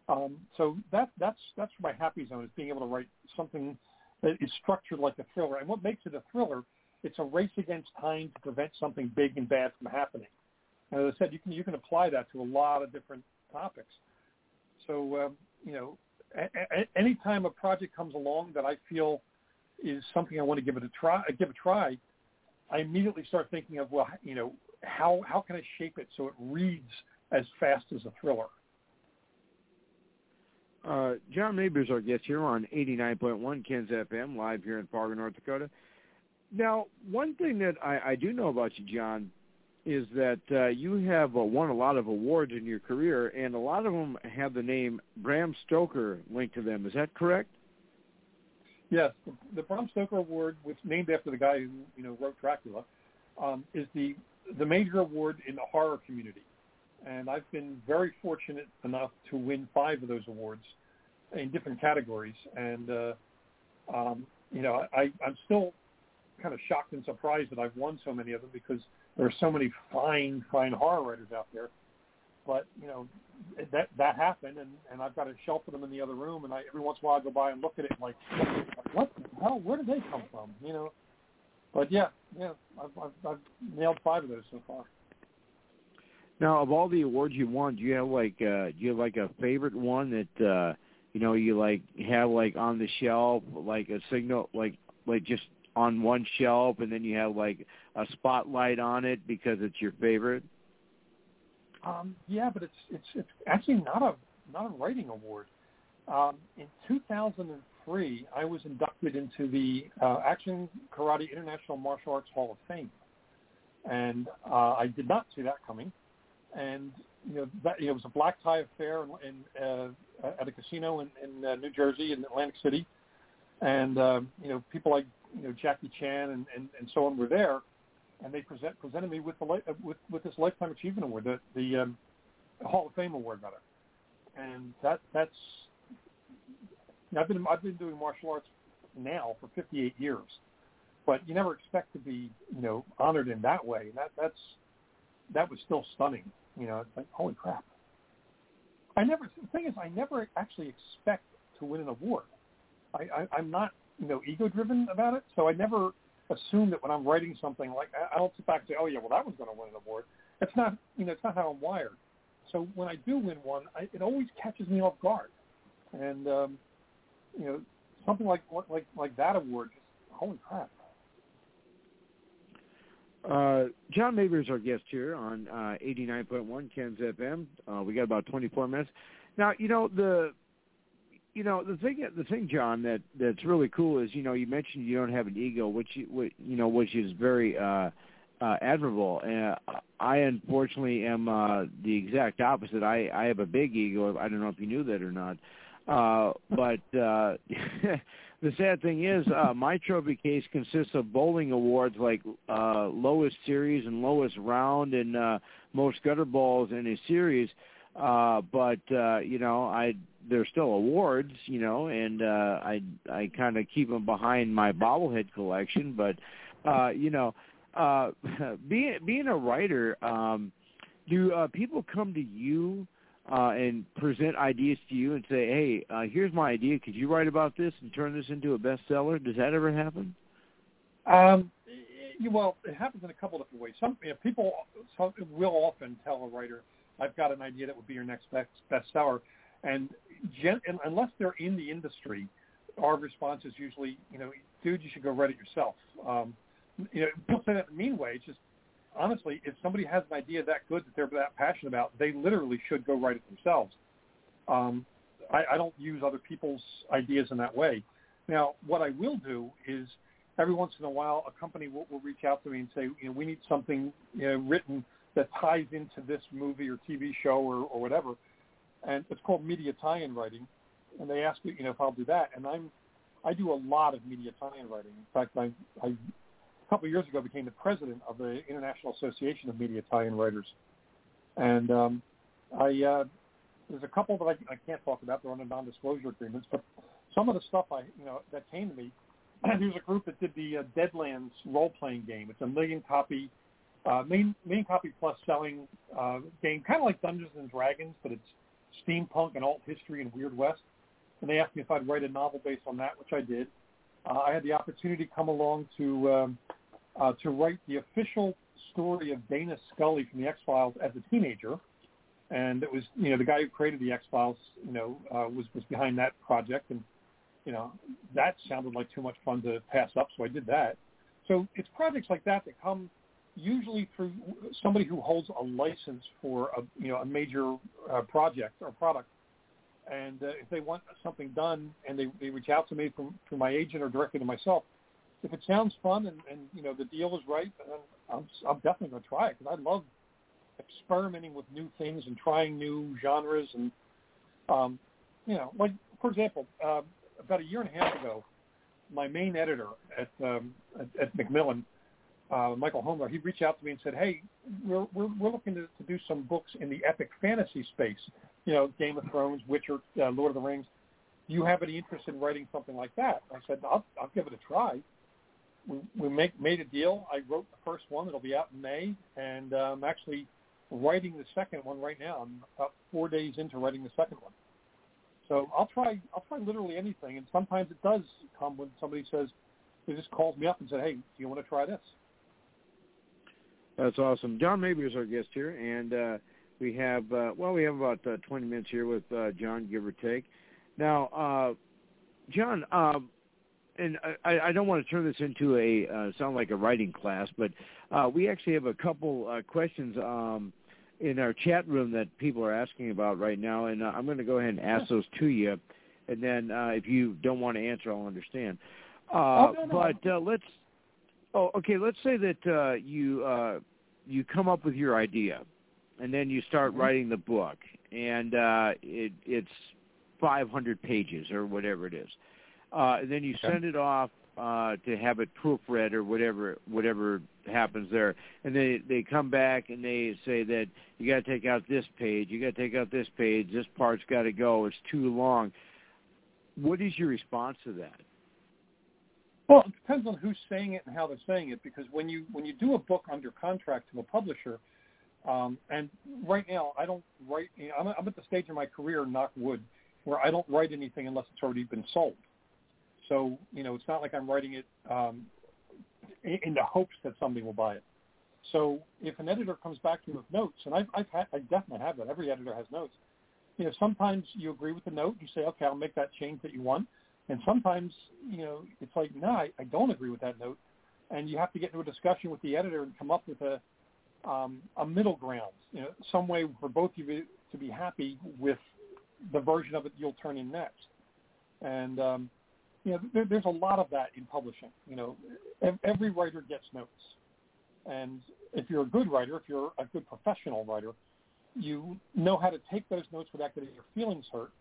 Um, so that that's that's my happy zone is being able to write something that is structured like a thriller. And what makes it a thriller? It's a race against time to prevent something big and bad from happening. And as I said, you can you can apply that to a lot of different topics. So um, you know, a- a- anytime a project comes along that I feel is something I want to give it a try, give a try, I immediately start thinking of well, you know, how how can I shape it so it reads as fast as a thriller. Uh, John is our guest here on 89.1 Ken's FM, live here in Fargo, North Dakota. Now, one thing that I, I do know about you, John, is that uh, you have uh, won a lot of awards in your career, and a lot of them have the name Bram Stoker linked to them. Is that correct? Yes, the, Bram Stoker Award, which named after the guy who you know wrote Dracula, um, is the the major award in the horror community and I've been very fortunate enough to win five of those awards in different categories. And uh, um, you know, I, I'm still kind of shocked and surprised that I've won so many of them because there are so many fine, fine horror writers out there. But you know, that that happened, and and I've got a shelf of them in the other room, and I every once in a while I go by and look at it like, what the hell? Where did they come from? You know. But yeah, yeah, I've, I've, I've nailed five of those so far. Now, of all the awards you won, do you have like uh, do you have like a favorite one that uh, you know you like have like on the shelf, like a signal, like like just on one shelf, and then you have like a spotlight on it because it's your favorite? Um, yeah, but it's it's it's actually not a not a writing award. Um, in 2003, I was inducted into the uh, Action Karate International Martial Arts Hall of Fame, and uh, I did not see that coming and you know that you know, it was a black tie affair in, in uh, at a casino in, in uh, New Jersey in Atlantic City, and uh, you know people like you know Jackie Chan and, and, and so on were there, and they present, presented me with the uh, with with this lifetime achievement award, the the um, Hall of Fame award rather, and that that's I've been I've been doing martial arts now for 58 years, but you never expect to be you know honored in that way. That that's that was still stunning. You know, it's like holy crap. I never. The thing is, I never actually expect to win an award. I, I, I'm not, you know, ego driven about it. So I never assume that when I'm writing something like I don't sit back and say, oh yeah, well that was going to win an award. It's not, you know, it's not how I'm wired. So when I do win one, I, it always catches me off guard. And um, you know, something like like like that award, just holy crap. Uh, John Maberry is our guest here on uh, 89.1 Ken's FM. Uh, we got about 24 minutes. Now, you know the, you know the thing, the thing, John, that that's really cool is you know you mentioned you don't have an ego, which you, which, you know, which is very uh, uh, admirable. And uh, I unfortunately am uh, the exact opposite. I I have a big ego. I don't know if you knew that or not. Uh, but uh, <laughs> the sad thing is, uh, my trophy case consists of bowling awards like uh, lowest series and lowest round and uh, most gutter balls in a series. Uh, but uh, you know, I there's still awards, you know, and uh, I I kind of keep them behind my bobblehead collection. But uh, you know, uh, <laughs> being being a writer, um, do uh, people come to you? uh, and present ideas to you and say, "Hey, uh, here's my idea. Could you write about this and turn this into a bestseller?" Does that ever happen? Um, well, it happens in a couple of different ways. Some you know, people some, will often tell a writer, "I've got an idea that would be your next best bestseller," and, gen- unless they're in the industry, our response is usually, "You know, dude, you should go write it yourself." Um, you know, don't say that in a mean way. It's just honestly, if somebody has an idea that good that they're that passionate about, they literally should go write it themselves. Um, I, I don't use other people's ideas in that way. Now, what I will do is every once in a while, a company will, will reach out to me and say, you know, we need something you know, written that ties into this movie or TV show or, or whatever, and it's called media tie-in writing. And they ask me, you know, if I'll do that, and I'm I do a lot of media tie-in writing. In fact, I I a couple of years ago became the president of the International Association of Media Tie-in Writers, and um, I uh, there's a couple that I, I can't talk about. They're under non-disclosure agreements, but some of the stuff I you know that came to me. <clears throat> there's a group that did the uh, Deadlands role-playing game. It's a million copy, uh, main main copy plus selling uh, game, kind of like Dungeons and Dragons, but it's steampunk and alt history and Weird West. And they asked me if I'd write a novel based on that, which I did. Uh, I had the opportunity to come along to um, uh, to write the official story of Dana Scully from the X Files as a teenager, and it was you know the guy who created the X Files you know uh, was was behind that project, and you know that sounded like too much fun to pass up, so I did that. So it's projects like that that come usually through somebody who holds a license for a you know a major uh, project or product and uh, if they want something done and they, they reach out to me from through my agent or directly to myself, if it sounds fun and, and you know the deal is right, then I'm, I'm definitely going to try it because I love experimenting with new things and trying new genres and um, you know like for example uh, about a year and a half ago, my main editor at um, at, at Macmillan uh, Michael Homler, he reached out to me and said, "Hey, we're we're, we're looking to, to do some books in the epic fantasy space. You know, Game of Thrones, Witcher, uh, Lord of the Rings. Do you have any interest in writing something like that?" I said, "I'll I'll give it a try." We we make made a deal. I wrote the first one. It'll be out in May, and uh, I'm actually writing the second one right now. I'm about four days into writing the second one. So I'll try I'll try literally anything, and sometimes it does come when somebody says, they just calls me up and said, "Hey, do you want to try this?" That's awesome. John Maberry is our guest here, and uh, we have uh, well, we have about uh, 20 minutes here with uh, John, give or take. Now, uh, John, um, and I, I don't want to turn this into a uh, sound like a writing class, but uh, we actually have a couple uh, questions um, in our chat room that people are asking about right now, and uh, I'm going to go ahead and ask those to you, and then uh, if you don't want to answer, I'll understand. Uh, oh, no, no. But uh, let's Oh, okay. Let's say that uh, you uh, you come up with your idea, and then you start mm-hmm. writing the book, and uh, it, it's 500 pages or whatever it is. Uh, and then you okay. send it off uh, to have it proofread or whatever whatever happens there, and they they come back and they say that you got to take out this page, you got to take out this page, this part's got to go, it's too long. What is your response to that? Well, it depends on who's saying it and how they're saying it. Because when you when you do a book under contract to a publisher, um, and right now I don't write. You know, I'm, I'm at the stage in my career, knock wood, where I don't write anything unless it's already been sold. So you know, it's not like I'm writing it um, in, in the hopes that somebody will buy it. So if an editor comes back to you with notes, and I've, I've had, I definitely have that. Every editor has notes. You know, sometimes you agree with the note. You say, okay, I'll make that change that you want. And sometimes, you know, it's like, no, I, I don't agree with that note, and you have to get into a discussion with the editor and come up with a um, a middle ground, you know, some way for both of you to be happy with the version of it you'll turn in next. And um, you know, there, there's a lot of that in publishing. You know, every writer gets notes, and if you're a good writer, if you're a good professional writer, you know how to take those notes without getting your feelings hurt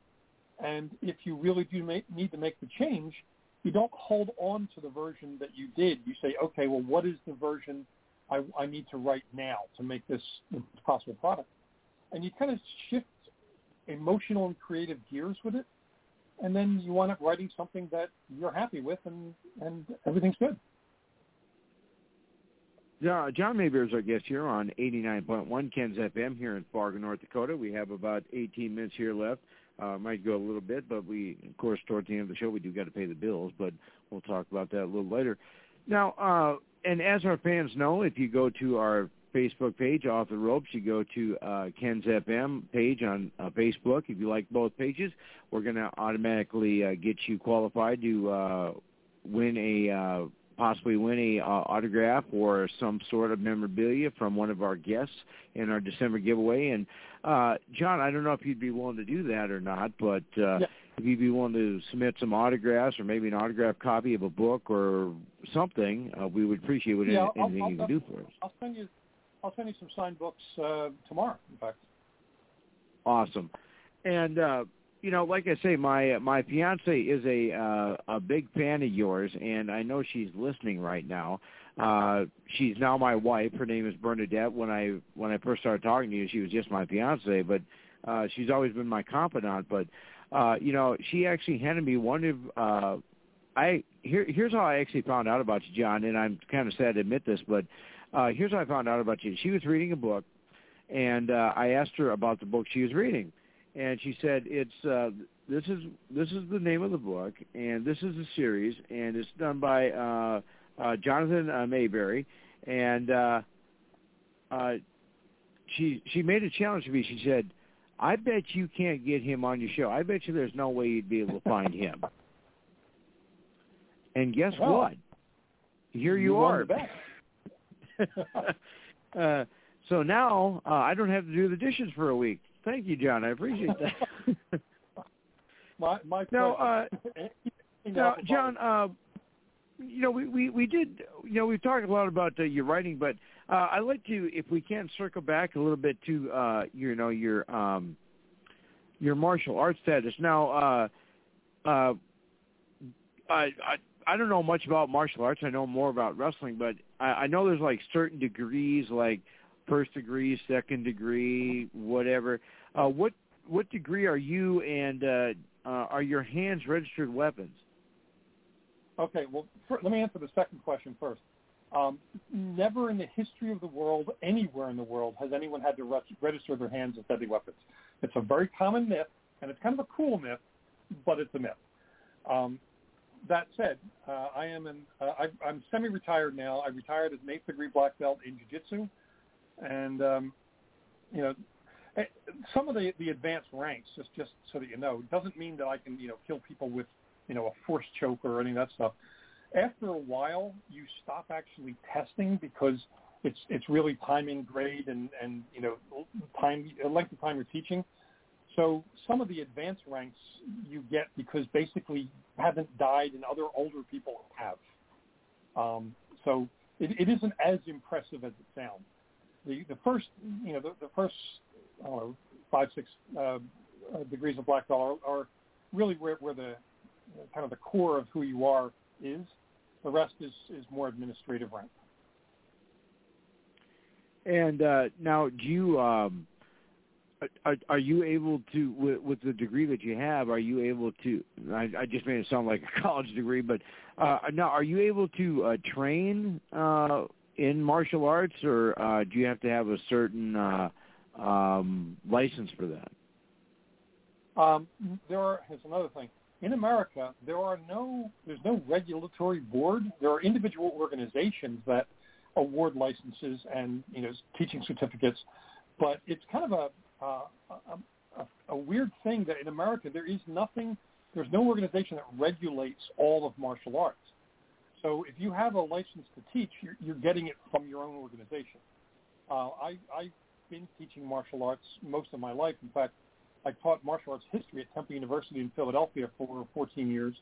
and if you really do make, need to make the change, you don't hold on to the version that you did. You say, okay, well, what is the version I, I need to write now to make this possible product? And you kind of shift emotional and creative gears with it, and then you wind up writing something that you're happy with, and and everything's good. Yeah, John Maberry is our guest here on 89.1 Ken's FM here in Fargo, North Dakota. We have about 18 minutes here left. Uh, might go a little bit, but we, of course, towards the end of the show, we do got to pay the bills, but we'll talk about that a little later. Now, uh, and as our fans know, if you go to our Facebook page, Off the Ropes, you go to uh, Ken's FM page on uh, Facebook. If you like both pages, we're going to automatically uh, get you qualified to uh, win a uh, possibly win a uh, autograph or some sort of memorabilia from one of our guests in our December giveaway. And uh, John, I don't know if you'd be willing to do that or not, but uh, yeah. if you'd be willing to submit some autographs or maybe an autographed copy of a book or something, uh, we would appreciate it. Yeah, anything I'll, you I'll, can do for us. I'll send you. I'll send you some signed books uh, tomorrow. In fact. Awesome. And uh, you know, like I say, my my fiance is a uh, a big fan of yours, and I know she's listening right now. Uh, she's now my wife. Her name is Bernadette. When I when I first started talking to you, she was just my fiance, but uh, she's always been my confidant. But uh, you know, she actually handed me one of uh, I here here's how I actually found out about you, John, and I'm kind of sad to admit this, but uh, here's how I found out about you. She was reading a book, and uh, I asked her about the book she was reading, and she said it's uh, this is this is the name of the book, and this is the series, and it's done by uh, uh, Jonathan uh, Maberry, and uh, uh, she she made a challenge to me. She said, "I bet you can't get him on your show. I bet you there's no way you'd be able to find him." And guess well, what? Here you, you are. <laughs> uh, so now uh, I don't have to do the dishes for a week. Thank you, John. I appreciate that. <laughs> my my now, uh, <laughs> now, John. Uh, you know, we, we we did. You know, we've talked a lot about uh, your writing, but uh, I'd like to, if we can, circle back a little bit to uh, you know your um, your martial arts status. Now, uh, uh, I, I I don't know much about martial arts. I know more about wrestling, but I, I know there's like certain degrees, like first degree, second degree, whatever. Uh, what what degree are you, and uh, uh, are your hands registered weapons? Okay, well, for, let me answer the second question first. Um, never in the history of the world, anywhere in the world, has anyone had to re- register their hands as deadly weapons. It's a very common myth, and it's kind of a cool myth, but it's a myth. Um, that said, uh, I am in, uh, I, I'm semi-retired now. I retired as an eighth degree black belt in jiu-jitsu, and um, you know, eh, some of the the advanced ranks, just just so that you know, doesn't mean that I can you know kill people with you know a force choke or any of that stuff. After a while, you stop actually testing because it's it's really timing grade and and you know time length of time you're teaching. So some of the advanced ranks you get because basically haven't died and other older people have. Um, so it, it isn't as impressive as it sounds. The the first you know the, the first know five six uh, uh, degrees of black belt are, are really where, where the kind of the core of who you are is. The rest is is more administrative rank. And uh, now, do you um, are, are you able to, with, with the degree that you have, are you able to? I, I just made it sound like a <laughs> college degree, but uh, now, are you able to uh, train uh, in martial arts, or uh, do you have to have a certain uh, um, license for that? Um, there are. Here's another thing. In America, there are no. There's no regulatory board. There are individual organizations that award licenses and you know teaching certificates, but it's kind of a uh, a, a, a weird thing that in America there is nothing, there's no organization that regulates all of martial arts. So if you have a license to teach, you're, you're getting it from your own organization. Uh, I, I've been teaching martial arts most of my life. In fact, I taught martial arts history at Temple University in Philadelphia for 14 years.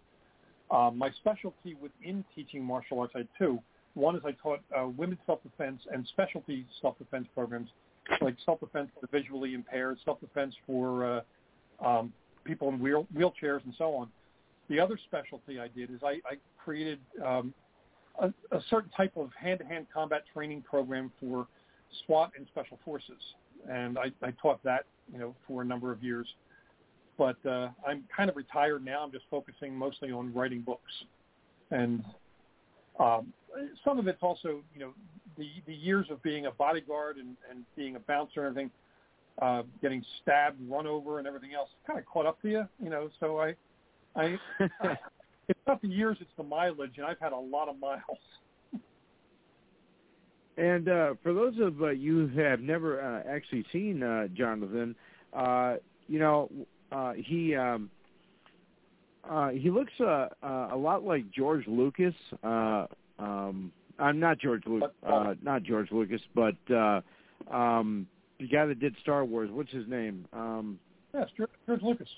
Uh, my specialty within teaching martial arts, I had two. One is I taught uh, women's self-defense and specialty self-defense programs like self-defense for visually impaired, self-defense for uh, um, people in wheel, wheelchairs and so on. The other specialty I did is I, I created um, a, a certain type of hand-to-hand combat training program for SWAT and Special Forces, and I, I taught that you know for a number of years. But uh, I'm kind of retired now. I'm just focusing mostly on writing books, and um, some of it's also you know the the years of being a bodyguard and and being a bouncer and everything, uh, getting stabbed, run over, and everything else kind of caught up to you, you know. So I, I, <laughs> it's not the years, it's the mileage, and I've had a lot of miles. And uh, for those of uh, you who have never uh, actually seen uh, Jonathan, uh, you know uh, he um, uh, he looks uh, uh, a lot like George Lucas. Uh, um, I'm not George Lucas, uh, not George Lucas, but uh, um, the guy that did Star Wars. What's his name? Um, yes, George Lucas.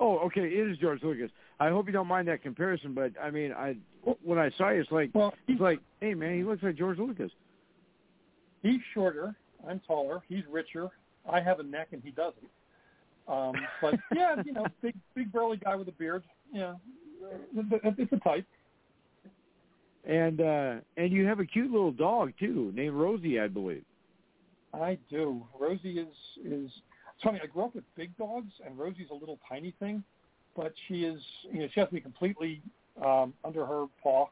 Oh, okay, it is George Lucas. I hope you don't mind that comparison, but I mean, I when I saw you, it's like well, it's like, hey man, he looks like George Lucas. He's shorter. I'm taller. He's richer. I have a neck and he doesn't. Um, but <laughs> yeah, you know, big big burly guy with a beard. Yeah, it's a type. And uh and you have a cute little dog too, named Rosie, I believe. I do. Rosie is is it's funny. I grew up with big dogs, and Rosie's a little tiny thing, but she is you know she has me completely um, under her paw,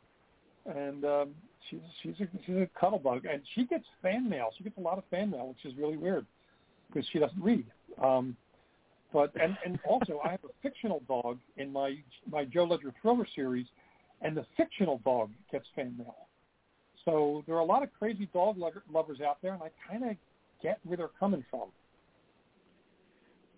and um, she's she's a she's a cuddle bug, and she gets fan mail. She gets a lot of fan mail, which is really weird because she doesn't read. Um, but and and also I have a fictional dog in my my Joe Ledger Thriller series, and the fictional dog gets fan mail. So there are a lot of crazy dog lovers out there, and I kind of get where they're coming from.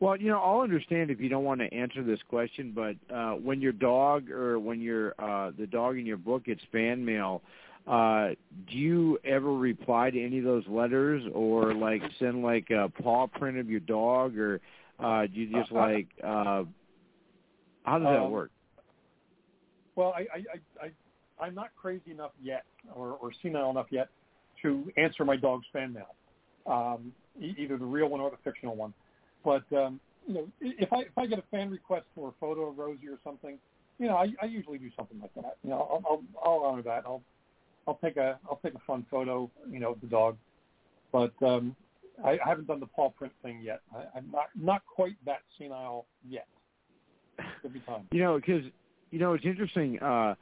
Well, you know, I'll understand if you don't want to answer this question, but uh, when your dog or when your uh, the dog in your book gets fan mail, uh, do you ever reply to any of those letters, or like send like a paw print of your dog, or uh, do you just uh, like uh, how does that um, work? Well, I, I, I, I, I'm not crazy enough yet, or, or senile enough yet, to answer my dog's fan mail, um, e- either the real one or the fictional one. But um, you know, if I if I get a fan request for a photo of Rosie or something, you know, I, I usually do something like that. You know, I'll, I'll I'll honor that. I'll I'll take a I'll take a fun photo, you know, of the dog. But um, I, I haven't done the paw print thing yet. I, I'm not not quite that senile yet. Could be time. You know, because you know it's interesting. uh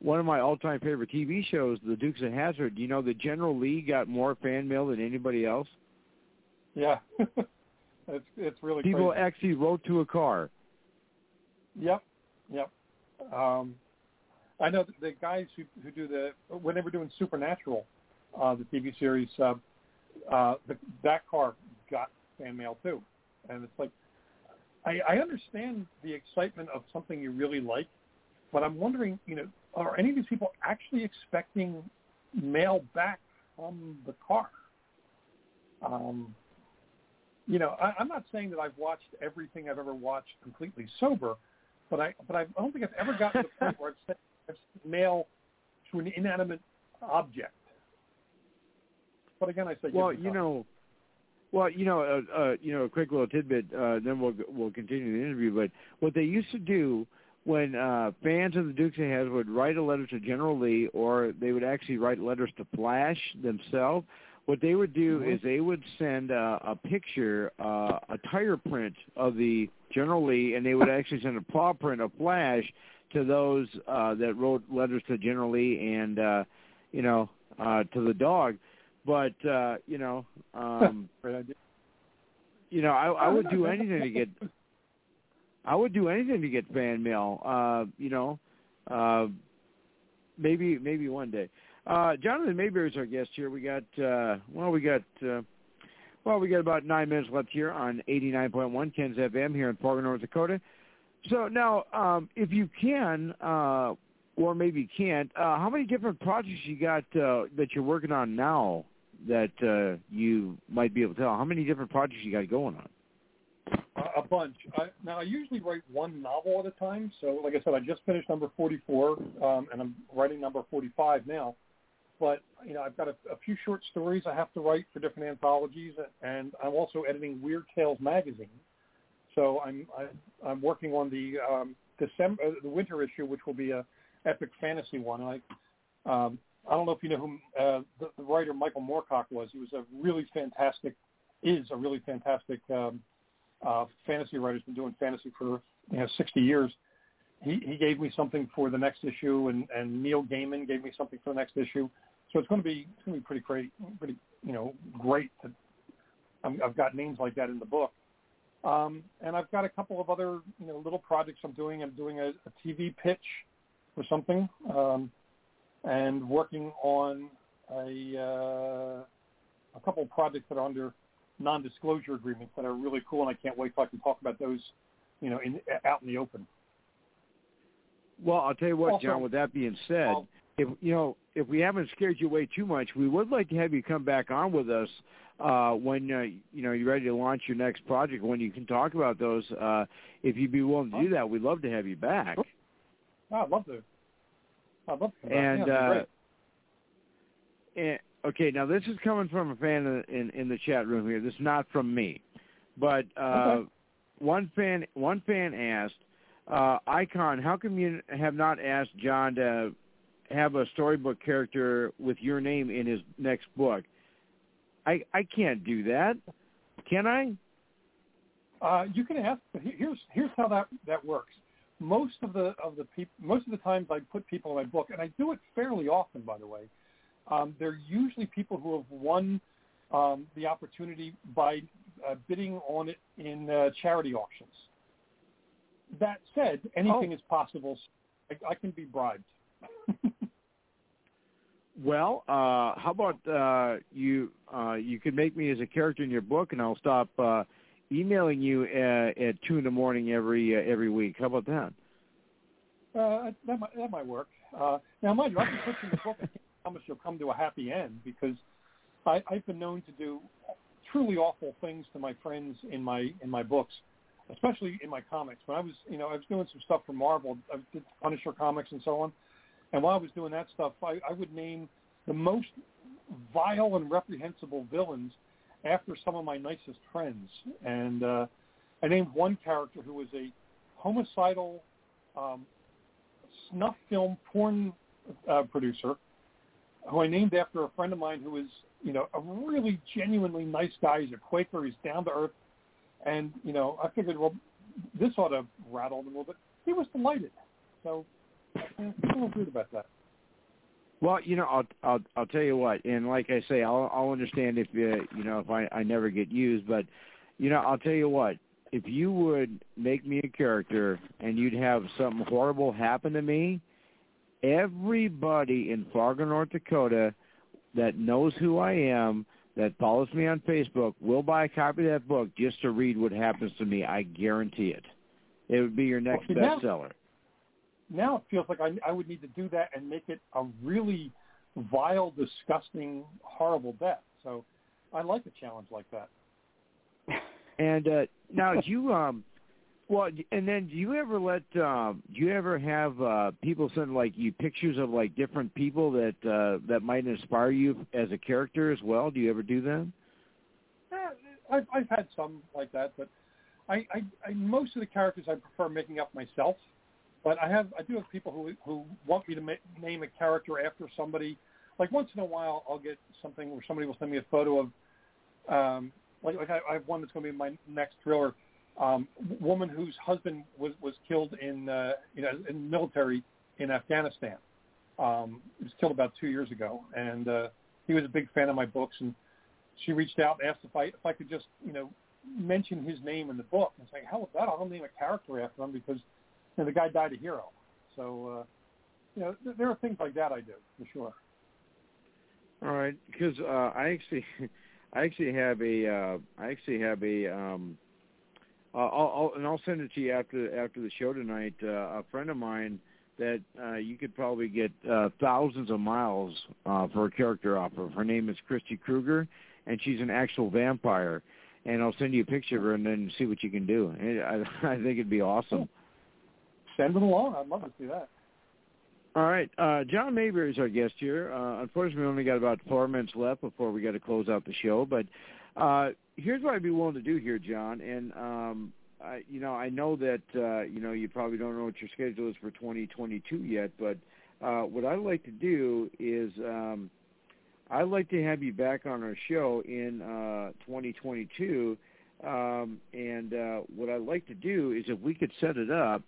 one of my all-time favorite TV shows, The Dukes of Hazzard. You know, the General Lee got more fan mail than anybody else. Yeah, <laughs> it's it's really people crazy. actually wrote to a car. Yep, yep. Um, I know the guys who who do the when they were doing Supernatural, uh, the TV series. Uh, uh, the, that car got fan mail too, and it's like I, I understand the excitement of something you really like, but I'm wondering, you know, are any of these people actually expecting mail back from the car? Um, you know, I, I'm not saying that I've watched everything I've ever watched completely sober, but I but I don't think I've ever gotten to the point where I've sent, I've sent mail to an inanimate object. But again, I say well, you know, well, you know, uh, uh, you know, a quick little tidbit. Uh, then we'll we'll continue the interview. But what they used to do when uh, fans of the Dukes of Hazzard would write a letter to General Lee, or they would actually write letters to Flash themselves. What they would do mm-hmm. is they would send uh, a picture, uh, a tire print of the General Lee, and they would actually send a paw print a Flash to those uh, that wrote letters to General Lee and uh, you know uh, to the dog. But uh, you know, um, <laughs> you know, I, I would do anything to get. I would do anything to get fan mail. Uh, you know, uh, maybe maybe one day. Uh, Jonathan Maberry is our guest here. We got uh, well, we got uh, well, we got about nine minutes left here on eighty nine point one Ken's FM here in Fargo, North Dakota. So now, um, if you can, uh, or maybe you can't, uh, how many different projects you got uh, that you're working on now? that uh, you might be able to tell? How many different projects you got going on? a bunch. I, now I usually write one novel at a time. So, like I said, I just finished number 44, um, and I'm writing number 45 now. But you know, I've got a, a few short stories I have to write for different anthologies, and I'm also editing Weird Tales magazine. So I'm I, I'm working on the um, December uh, the winter issue, which will be a epic fantasy one. I um, I don't know if you know who uh, the, the writer Michael Moorcock was. He was a really fantastic, is a really fantastic um, uh, fantasy writer. He's been doing fantasy for you know 60 years. He, he gave me something for the next issue, and, and Neil Gaiman gave me something for the next issue. So it's going to be it's going to be pretty great, pretty you know great. To, I'm, I've got names like that in the book, um, and I've got a couple of other you know little projects I'm doing. I'm doing a, a TV pitch for something. Um, and working on a uh, a couple of projects that are under non-disclosure agreements that are really cool, and I can't wait till I can talk about those, you know, in, out in the open. Well, I'll tell you what, John. With that being said, if you know, if we haven't scared you away too much, we would like to have you come back on with us uh, when uh, you know you're ready to launch your next project. When you can talk about those, uh, if you'd be willing to do that, we'd love to have you back. Oh, I'd love to. I'd love to. And, yeah, uh, and okay, now this is coming from a fan in, in in the chat room here. This is not from me, but uh, okay. one fan one fan asked, uh, Icon, how come you have not asked John to have a storybook character with your name in his next book? I I can't do that. Can I? Uh, you can ask. Here's here's how that that works. Most of the of the people, most of the times I put people in my book, and I do it fairly often, by the way. Um, they're usually people who have won um, the opportunity by uh, bidding on it in uh, charity auctions. That said, anything oh. is possible. I, I can be bribed. <laughs> well, uh, how about uh, you? Uh, you could make me as a character in your book, and I'll stop uh, emailing you at, at two in the morning every uh, every week. How about that? Uh, that might that might work. Uh, now, mind you, I can put you in the book. I can't promise you'll come to a happy end because I, I've been known to do truly awful things to my friends in my in my books, especially in my comics. When I was, you know, I was doing some stuff for Marvel, I did Punisher comics and so on. And while I was doing that stuff, I, I would name the most vile and reprehensible villains after some of my nicest friends. And uh, I named one character who was a homicidal um, snuff film porn uh, producer, who I named after a friend of mine who was you know, a really genuinely nice guy. He's a Quaker. He's down to earth. And, you know, I figured, well, this ought to rattle him a little bit. He was delighted. So yeah, I feel good about that. Well, you know, I'll I'll I'll tell you what, and like I say, I'll I'll understand if uh, you know if I I never get used, but you know, I'll tell you what, if you would make me a character and you'd have something horrible happen to me, everybody in Fargo, North Dakota that knows who I am, that follows me on Facebook, will buy a copy of that book just to read what happens to me. I guarantee it. It would be your next well, bestseller. Now, now it feels like I, I would need to do that and make it a really vile, disgusting, horrible death. So I like a challenge like that. And uh, now, do you um, well, and then do you ever let um, do you ever have uh, people send like you pictures of like different people that uh, that might inspire you as a character as well? Do you ever do that? Uh, I've I've had some like that, but I, I, I most of the characters I prefer making up myself. But I have I do have people who who want me to ma- name a character after somebody. Like once in a while, I'll get something where somebody will send me a photo of, um, like like I, I have one that's going to be my next thriller um, woman whose husband was was killed in uh, you know in the military in Afghanistan. Um, he was killed about two years ago, and uh, he was a big fan of my books. And she reached out and asked if I if I could just you know mention his name in the book. And saying, hell with that, I'll name a character after him because you know, the guy died a hero. So uh, you know th- there are things like that I do for sure. All right, because uh, I actually <laughs> I actually have a uh, I actually have a um, uh, I'll, I'll, and I'll send it to you after after the show tonight. Uh, a friend of mine that uh, you could probably get uh, thousands of miles uh, for a character off of. Her name is Christy Kruger, and she's an actual vampire. And I'll send you a picture of her and then see what you can do. I, <laughs> I think it'd be awesome. Send it along. I'd love to see that. All right. Uh, John Maberry is our guest here. Uh, unfortunately, we only got about four minutes left before we got to close out the show. But uh, here's what I'd be willing to do here, John. And um, I, you know, I know that uh, you know you probably don't know what your schedule is for 2022 yet, but uh, what I'd like to do is um, I'd like to have you back on our show in uh, 2022. Um, and uh, what I'd like to do is if we could set it up,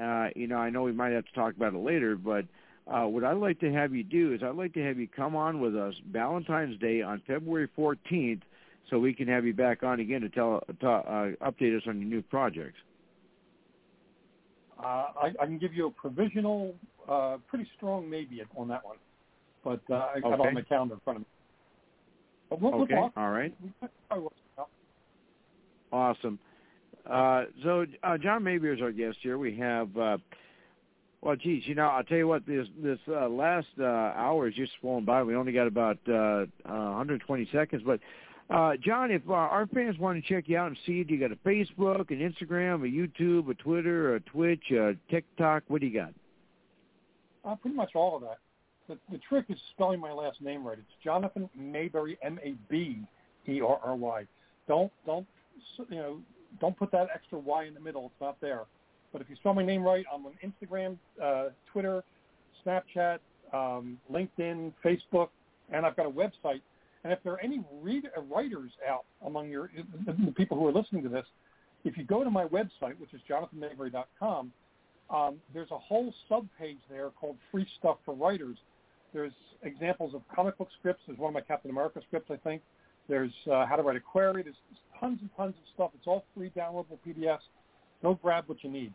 uh, you know, I know we might have to talk about it later, but uh, what I'd like to have you do is I'd like to have you come on with us Valentine's Day on February 14th so we can have you back on again to tell to, uh, update us on your new projects. Uh, I, I can give you a provisional, uh, pretty strong maybe on that one, but uh, I okay. have on my calendar in front of me. But we'll, okay, we'll all right. Awesome. Uh, so uh, John Maberry is our guest here. We have, uh, well, geez, you know, I'll tell you what, this this uh, last uh, hour is just flown by. We only got about uh, 120 seconds, but uh, John, if uh, our fans want to check you out and see you, do you got a Facebook, an Instagram, a YouTube, a Twitter, a Twitch, a TikTok? What do you got? Uh, pretty much all of that. The, the trick is spelling my last name right. It's Jonathan Maberry, M A B E R R Y. Don't don't you know don't put that extra Y in the middle. It's not there. But if you spell my name right, I'm on Instagram, uh, Twitter, Snapchat, um, LinkedIn, Facebook, and I've got a website. And if there are any read, uh, writers out among your the people who are listening to this, if you go to my website, which is jonathanmaberry.com, um, there's a whole sub-page there called Free Stuff for Writers. There's examples of comic book scripts. There's one of my Captain America scripts, I think. There's uh, how to write a query. There's tons and tons of stuff. It's all free downloadable PDFs. Go grab what you need.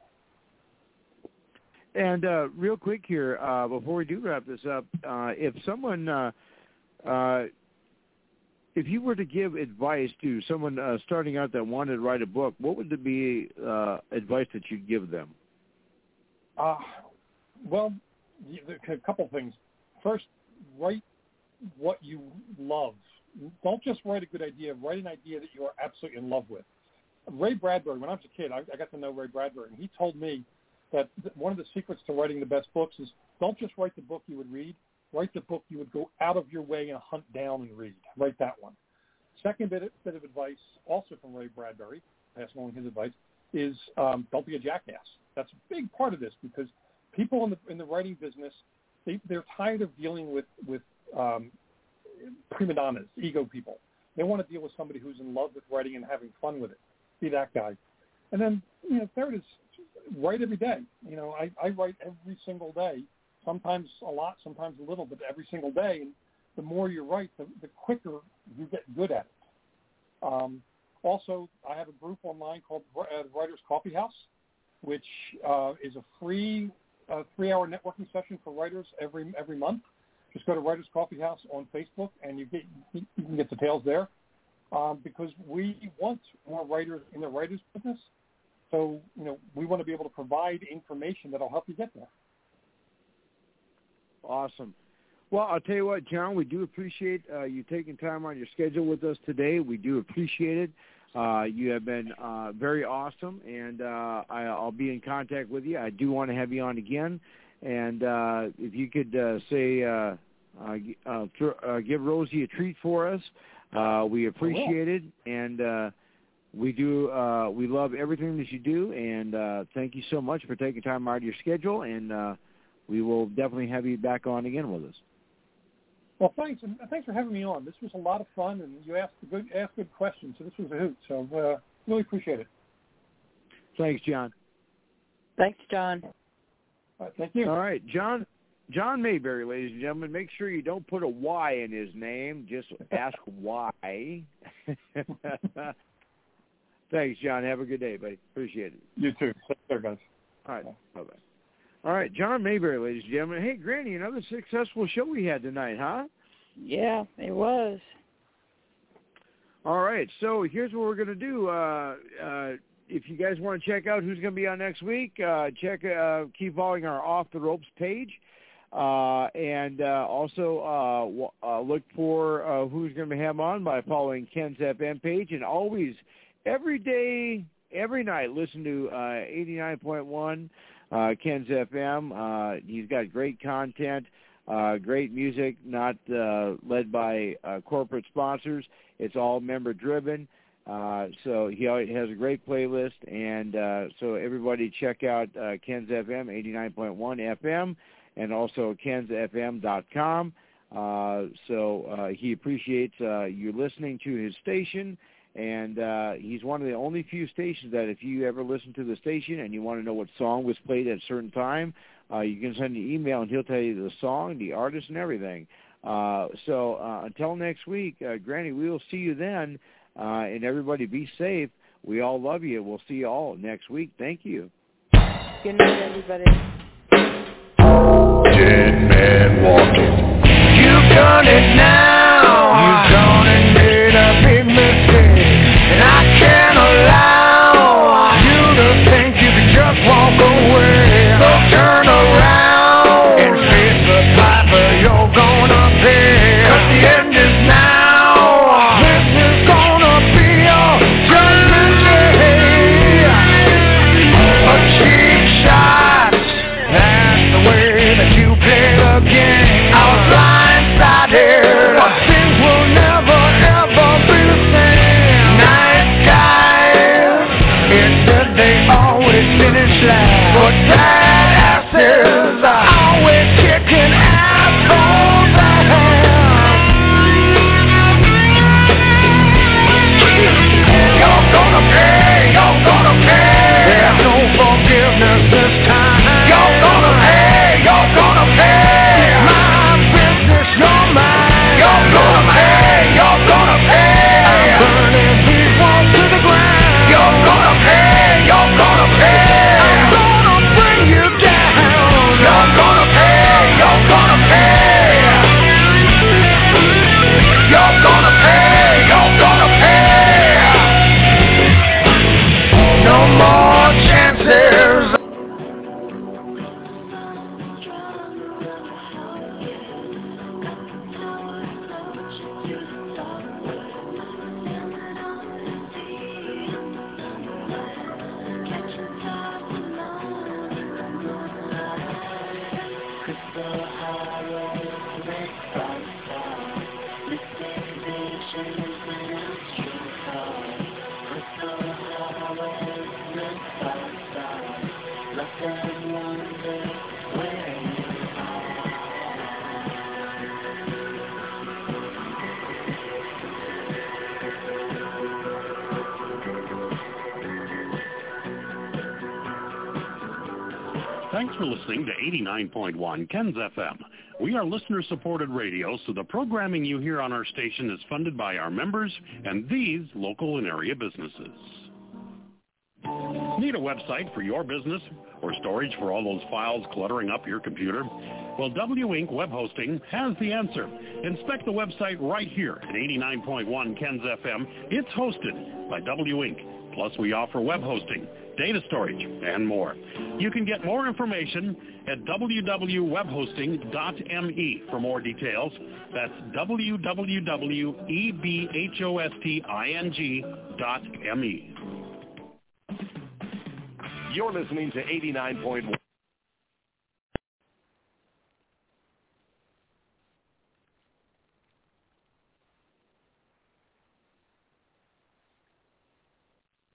And uh, real quick here, uh, before we do wrap this up, uh, if someone, uh, uh, if you were to give advice to someone uh, starting out that wanted to write a book, what would be uh, advice that you'd give them? Uh, well, a couple things. First, write what you love. Don't just write a good idea. Write an idea that you are absolutely in love with. Ray Bradbury, when I was a kid, I, I got to know Ray Bradbury, and he told me that one of the secrets to writing the best books is don't just write the book you would read. Write the book you would go out of your way and hunt down and read. Write that one. Second bit, bit of advice, also from Ray Bradbury, passing along his advice, is um, don't be a jackass. That's a big part of this because people in the in the writing business, they, they're tired of dealing with with um, prima donnas, ego people. They want to deal with somebody who's in love with writing and having fun with it. Be that guy. And then, you know, third is write every day. You know, I, I write every single day, sometimes a lot, sometimes a little, but every single day. And the more you write, the, the quicker you get good at it. Um, also, I have a group online called uh, Writers Coffee House, which uh, is a free uh, three-hour networking session for writers every every month. Just go to Writers Coffee House on Facebook, and you get you can get details there. Um, because we want more writers in the writers business, so, you know, we want to be able to provide information that'll help you get there. Awesome. Well, I'll tell you what, John, we do appreciate uh, you taking time on your schedule with us today. We do appreciate it. Uh, you have been uh, very awesome, and uh, I, I'll be in contact with you. I do want to have you on again, and uh, if you could uh, say, uh, uh, uh, th- uh, give Rosie a treat for us, uh, we appreciate it, and uh, we do. Uh, we love everything that you do, and uh, thank you so much for taking time out of your schedule. And uh, we will definitely have you back on again with us. Well, thanks, and thanks for having me on. This was a lot of fun, and you asked good asked good questions, so this was a hoot. So uh, really appreciate it. Thanks, John. Thanks, John. All right, thank you. All right, John. John Maberry, ladies and gentlemen. Make sure you don't put a Y in his name. Just ask <laughs> why. <laughs> Thanks, John. Have a good day, buddy. Appreciate it. You too. Take care, guys. All right. Bye-bye. All right, John Maberry, ladies and gentlemen. Hey, Granny, another successful show we had tonight, huh? Yeah, it was. All right, so here's what we're going to do. Uh, uh, if you guys want to check out who's going to be on next week, uh, check uh, keep following our Off the Ropes page. Uh, and uh, also uh, uh, look for uh, who's going to be have on by following Ken's FM page, and always every day, every night, listen to uh, 89.1 uh, Ken's FM. Uh, he's got great content, uh, great music, not uh, led by uh, corporate sponsors. It's all member driven. Uh, so he has a great playlist, and uh, so everybody check out uh, Ken's FM 89.1 FM, and also kensfm.com. Uh, so uh, he appreciates uh, you listening to his station, and uh, he's one of the only few stations that if you ever listen to the station and you want to know what song was played at a certain time, uh, you can send an email and he'll tell you the song, the artist, and everything. Uh, so uh, until next week, uh, Granny, we will see you then. Uh, and everybody be safe. We all love you. We'll see you all next week. Thank you. Good night, everybody. Dead man walking. You've done it 89.1 Ken's FM. We are listener-supported radio, so the programming you hear on our station is funded by our members and these local and area businesses. Need a website for your business or storage for all those files cluttering up your computer? Well, W Inc. Web Hosting has the answer. Inspect the website right here at 89.1 Ken's FM. It's hosted by W Inc. Plus, we offer web hosting data storage, and more. You can get more information at www.webhosting.me for more details. That's www.ebhosting.me. You're listening to 89.1